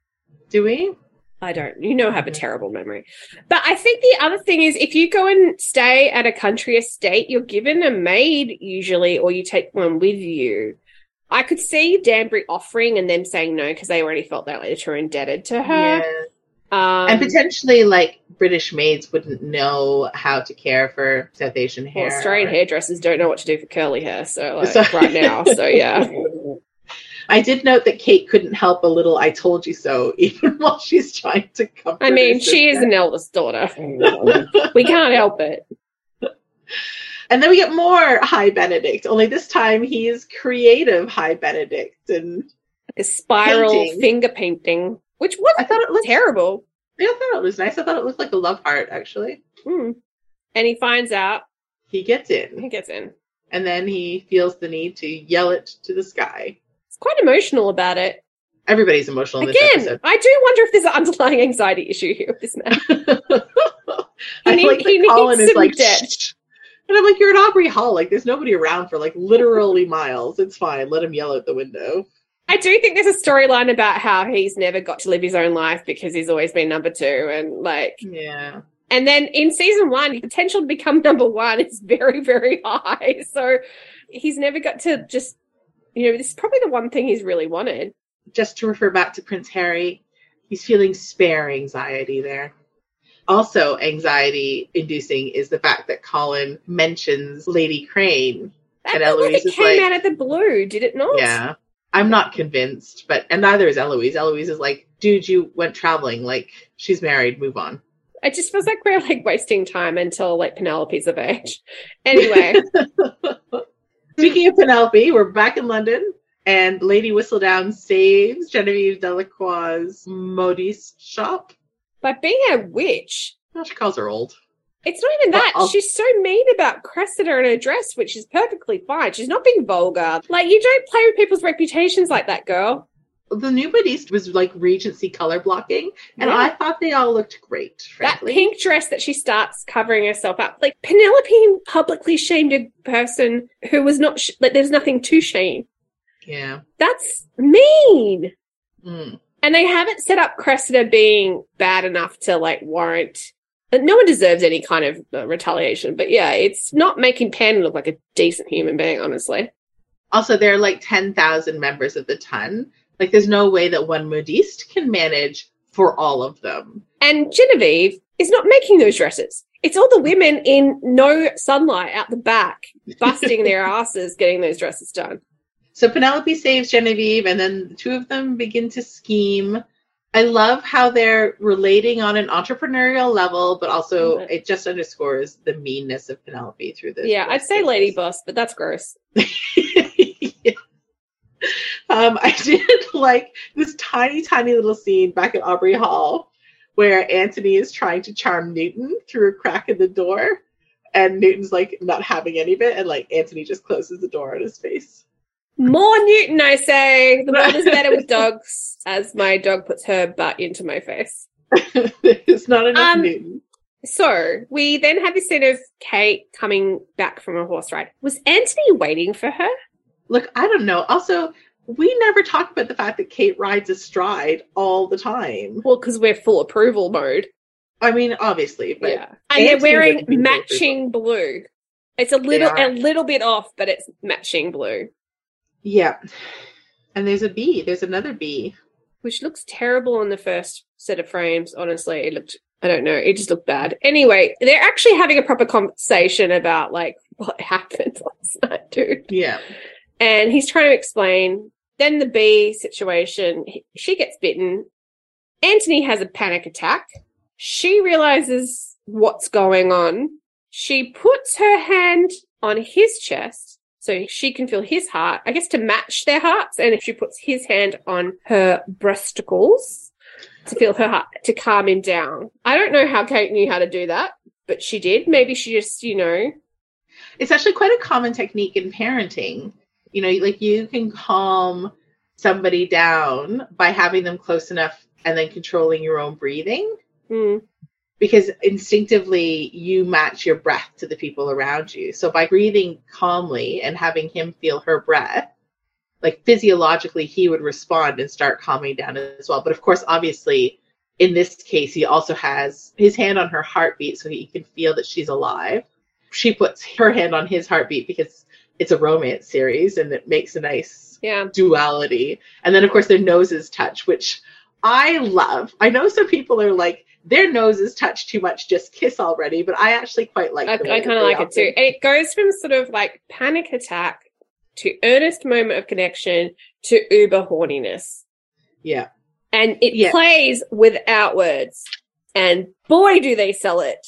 Do we? I don't. You know, I have a Mhm. terrible memory. But I think the other thing is if you go and stay at a country estate, you're given a maid usually, or you take one with you. I could see Danbury offering and them saying no because they already felt that they were indebted to her. Yeah. Um, and potentially, like British maids wouldn't know how to care for South Asian well, hair. Australian or- hairdressers don't know what to do for curly hair, so like So- right now. So yeah. I did note that Kate couldn't help a little "I told you so" even while she's trying to comfort. I mean, she is an eldest daughter. we can't help it. And then we get more High Benedict, only this time he's creative High Benedict. And A spiral Painting. finger painting, which was I thought it looked terrible. Yeah, I thought it was nice. I thought it looked like a love heart, actually. Hmm. And he finds out, He gets in. he gets in. and then he feels the need to yell it to the sky. It's quite emotional about it. Everybody's emotional in Again, this episode. I do wonder if there's an underlying anxiety issue here with this man. I need- like he needs Colin is like. "Shh." and I'm like, you're at Aubrey Hall. Like, there's nobody around for like literally miles. It's fine. Let him yell out the window. I do think there's a storyline about how he's never got to live his own life because he's always been number two. And like, Yeah. and then in season one, his potential to become number one is very, very high. So he's never got to just, you know, this is probably the one thing he's really wanted. just to refer back to Prince Harry, he's feeling spare anxiety there. Also, anxiety inducing is the fact that Colin mentions Lady Crane. That And felt like Eloise it is came like- out of the blue, did it not? Yeah. I'm not convinced, but and neither is Eloise. Eloise is like, dude, you went traveling. Like, she's married, move on. It just feels like we're like wasting time until like Penelope's of age. Anyway, Speaking of Penelope, we're back in London, and Lady Whistledown saves Genevieve Delacroix's modiste shop. by being a witch, Well, she calls her old. It's not even that. I'll- She's so mean about Cressida and her dress, which is perfectly fine. She's not being vulgar. Like, you don't play with people's reputations like that, girl. The new modiste was like Regency color blocking, and Yeah. I thought they all looked great. That pink dress that she starts covering herself up. Like, Penelope publicly shamed a person who was not, sh- like, there's nothing to shame. yeah. That's mean. Mm. And they haven't set up Cressida being bad enough to like warrant. No one deserves any kind of uh, retaliation. But yeah, it's not making Pen look like a decent human being, honestly. Also, there are like ten thousand members of the Ton. Like, there's no way that one modiste can manage for all of them. And Genevieve is not making those dresses. It's all the women in no sunlight out the back, busting their asses, getting those dresses done. So Penelope saves Genevieve, and then the two of them begin to scheme. I love how they're relating on an entrepreneurial level, but also Mhm. it just underscores the meanness of Penelope through this. Yeah, I'd say lady boss, but that's gross. Yeah. Um, I did like this tiny, tiny little scene back at Aubrey Hall where Anthony is trying to charm Newton through a crack in the door, and Newton's like not having any of it, and like Anthony just closes the door on his face. More Newton, I say. The world is better with dogs, as my dog puts her butt into my face. There's not enough Um, Newton. So we then have this scene of Kate coming back from a horse ride. Was Anthony waiting for her? Look, I don't know. Also, we never talk about the fact that Kate rides astride all the time. Well, because we're full approval mode. I mean, obviously, but yeah, and they're wearing would be full matching blue. It's a little a little bit off, but it's matching blue, yeah. And there's a bee. There's another bee. which looks terrible on the first set of frames. Honestly, it looked. I don't know. It just looked bad. Anyway, they're actually having a proper conversation about like what happened last night, dude. Yeah. and he's trying to explain. Then the bee situation, she gets bitten. Anthony has a panic attack. She realizes what's going on. She puts her hand on his chest so she can feel his heart, I guess to match their hearts. And if she puts his hand on her breasticles to feel her heart, to calm him down. I don't know how Kate knew how to do that, but she did. Maybe she just, you know, It's actually quite a common technique in parenting. You know, like you can calm somebody down by having them close enough and then controlling your own breathing. mm, because instinctively you match your breath to the people around you. So by breathing calmly and having him feel her breath, like physiologically he would respond and start calming down as well. But of course, obviously, in this case, he also has his hand on her heartbeat so he can feel that she's alive. She puts her hand on his heartbeat because it's a romance series and it makes a nice yeah. duality. And then, of course, their noses touch, which I love. I know some people are like, their noses touch too much, just kiss already, but I actually quite like I, I kind of like it too. And it goes from sort of like panic attack to earnest moment of connection to uber horniness. Yeah. And it Yeah. plays without words. And boy, do they sell it.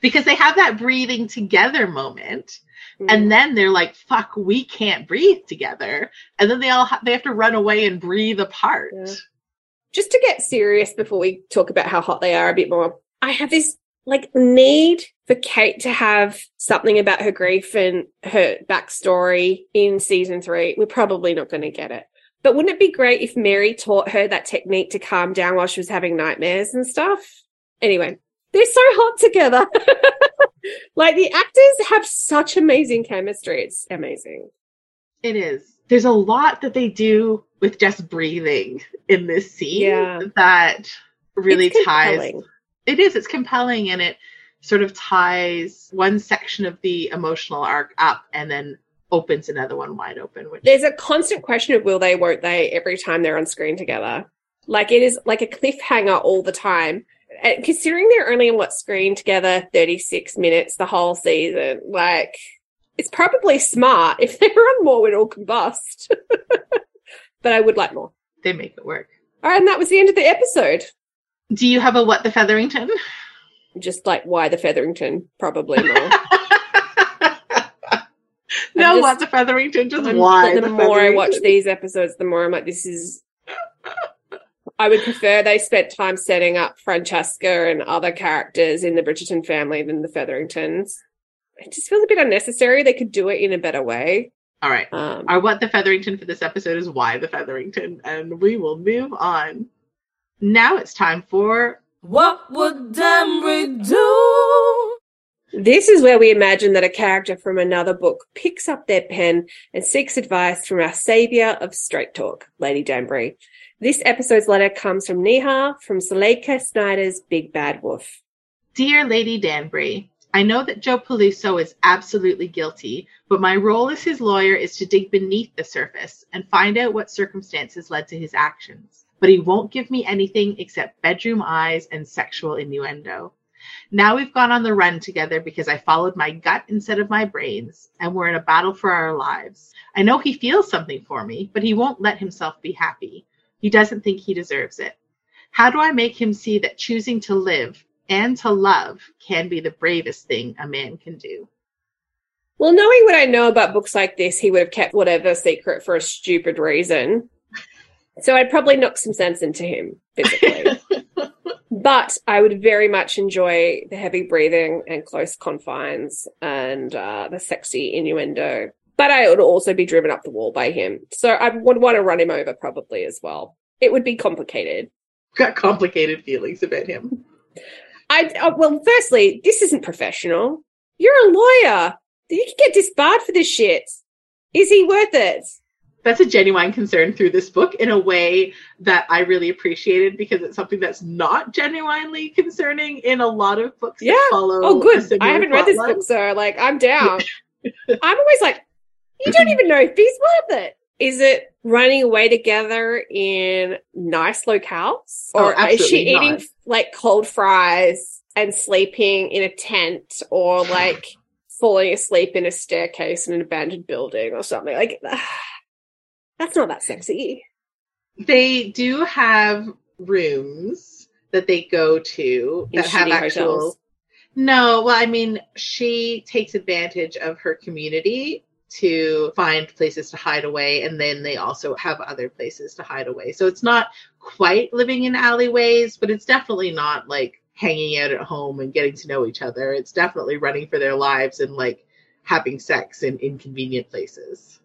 Because they have that breathing together moment. Mm. And then they're like, fuck, we can't breathe together. And then they all ha- they have to run away and breathe apart. Yeah. Just to get serious before we talk about how hot they are a bit more, I have this like need for Kate to have something about her grief and her backstory in season three. We're probably not going to get it. But wouldn't it be great if Mary taught her that technique to calm down while she was having nightmares and stuff? Anyway, they're so hot together. like the actors have such amazing chemistry. It's amazing. It is. There's a lot that they do with just breathing in this scene Yeah. that really ties it is it's compelling and it sort of ties one section of the emotional arc up and then opens another one wide open which there's a constant question of will they, won't they every time they're on screen together. Like it is like a cliffhanger all the time. And considering they're only on what screen together 36 minutes the whole season, like it's probably smart. If they run more, we'd all combust. but I would like more. they make it work All right, and that was the end of the episode. do you have a what the featherington Just like why the Featherington, probably more. no just- what the featherington just I'm- why the, the, more I watch these episodes, the more I'm like, this is. I would prefer they spent time setting up Francesca and other characters in the Bridgerton family than the Featheringtons. It just feels a bit unnecessary. They could do it in a better way. all right Um, our what the featherington for this episode is why the featherington and we will move on now it's time for What would Danbury do? This is where we imagine that a character from another book picks up their pen and seeks advice from our savior of straight talk, Lady Danbury. This episode's letter comes from Neha from Suleikha Snyder's Big Bad Wolf. Dear Lady Danbury, I know that Joe Peluso is absolutely guilty, but my role as his lawyer is to dig beneath the surface and find out what circumstances led to his actions. But he won't give me anything except bedroom eyes and sexual innuendo. Now we've gone on the run together because I followed my gut instead of my brains, and we're in a battle for our lives. I know he feels something for me, but he won't let himself be happy. He doesn't think he deserves it. How do I make him see that choosing to live and to love can be the bravest thing a man can do? Well, knowing what I know about books like this, he would have kept whatever secret for a stupid reason. So I'd probably knock some sense into him physically. but I would very much enjoy the heavy breathing and close confines and uh, the sexy innuendo. But I would also be driven up the wall by him. So I would want to run him over probably as well. It would be complicated. Got complicated feelings about him. I uh, well, firstly, this isn't professional. You're a lawyer. You can get disbarred for this shit. Is he worth it? That's a genuine concern through this book in a way that I really appreciated because it's something that's not genuinely concerning in a lot of books. Yeah. That follow Oh, good. I haven't read this plotline. book, so like, I'm down. I'm always like, you don't even know if he's worth it. Is it running away together in nice locales, Oh, or is she eating like cold fries and sleeping in a tent, or like falling asleep in a staircase in an abandoned building or something? Like, that's not that sexy. They do have rooms that they go to In that have actual. hotels. No, well, I mean, she takes advantage of her community to find places to hide away, and then they also have other places to hide away. So it's not quite living in alleyways, but it's definitely not like hanging out at home and getting to know each other. It's definitely running for their lives and like having sex in inconvenient places.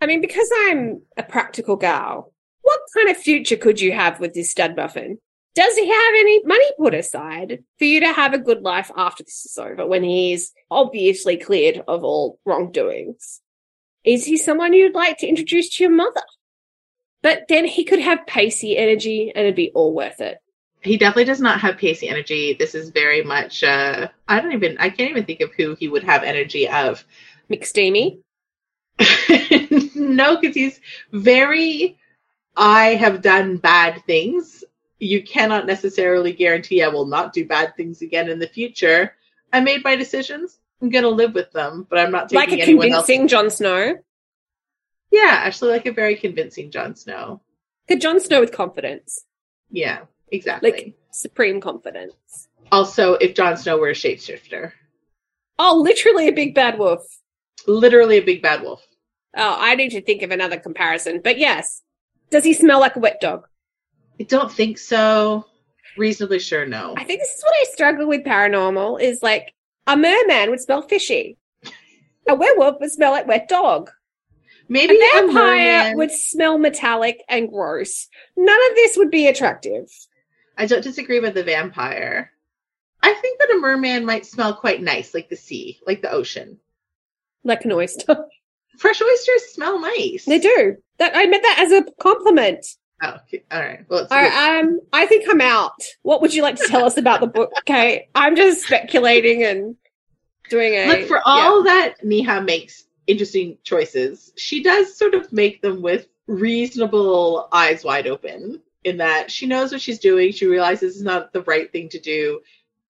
I mean, because I'm a practical gal, what kind of future could you have with this stud muffin? Does he have any money put aside for you to have a good life after this is over when he's obviously cleared of all wrongdoings? Is he someone you'd like to introduce to your mother? But then he could have Pacey energy and it'd be all worth it. He definitely does not have Pacey energy. This is very much uh I don't even I can't even think of who he would have energy of. McSteamy? no, because he's very I have done bad things. You cannot necessarily guarantee I will not do bad things again in the future. I made my decisions. I'm gonna live with them, but I'm not taking Like a anyone convincing else. Jon Snow? Yeah, actually like a very convincing Jon Snow. A Jon Snow with confidence. Yeah, exactly. Like supreme confidence. also, if Jon Snow were a shapeshifter. Oh, literally a big bad wolf. Literally a big bad wolf. Oh, I need to think of another comparison. But yes. Does he smell like a wet dog? I don't think so. Reasonably sure, no. I think this is what I struggle with paranormal is like a merman would smell fishy. A werewolf would smell like wet dog. Maybe a a vampire merman. would smell metallic and gross. None of this would be attractive. I don't disagree with the vampire. I think that a merman might smell quite nice, like the sea, like the ocean. Like an oyster. Fresh oysters smell nice. they do. That I meant that as a compliment. Oh, okay. all right. Well, right, um, I think I'm out. What would you like to tell us about the book? Okay, I'm just speculating and doing a look for yeah. all that Neha makes interesting choices. She does sort of make them with reasonable eyes wide open. In that she knows what she's doing, she realizes it's not the right thing to do,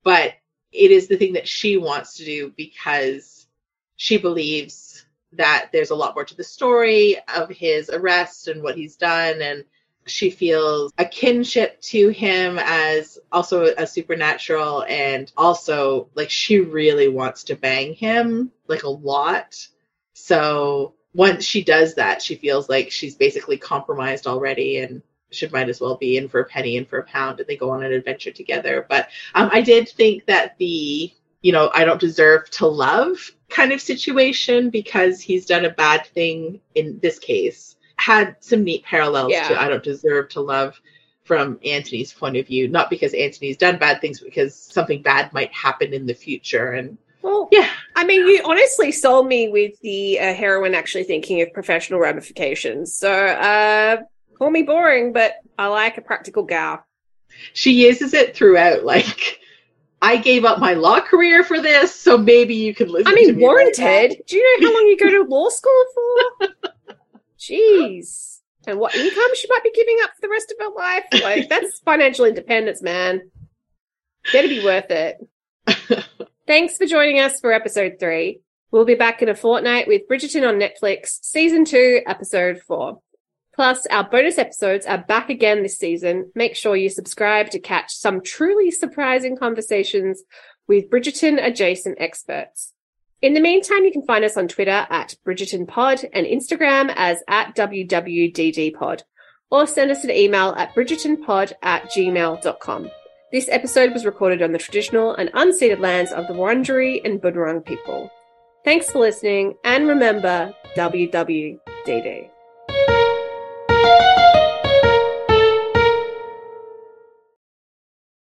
but it is the thing that she wants to do because she believes that there's a lot more to the story of his arrest and what he's done and she feels a kinship to him as also a supernatural and also like she really wants to bang him like a lot. So once she does that she feels like she's basically compromised already and should might as well be in for a penny and for a pound and they go on an adventure together. But um, i did think that the you know i don't deserve to love kind of situation because he's done a bad thing in this case had some neat parallels Yeah. to I don't deserve to love from Anthony's point of view, not because Anthony's done bad things, but because something bad might happen in the future. And Well, yeah, I mean, you honestly sold me with the uh, heroine actually thinking of professional ramifications. So, uh, call me boring, but I like a practical gal. she uses it throughout. Like, I gave up my law career for this, so maybe you can listen. I to mean, me right warranted. Do you know how long you go to law school for? Jeez. And what income she might be giving up for the rest of her life? Like, that's financial independence, man. Better be worth it. Thanks for joining us for episode three. We'll be back in a fortnight with Bridgerton on Netflix, season two, episode four. Plus, our bonus episodes are back again this season. Make sure you subscribe to catch some truly surprising conversations with Bridgerton adjacent experts. In the meantime, you can find us on Twitter at Bridgerton Pod and Instagram as at WWDDPod, or send us an email at bridgertonpod at gmail.com. This episode was recorded on the traditional and unceded lands of the Wurundjeri and Bunurong people. Thanks for listening, and remember WWDD.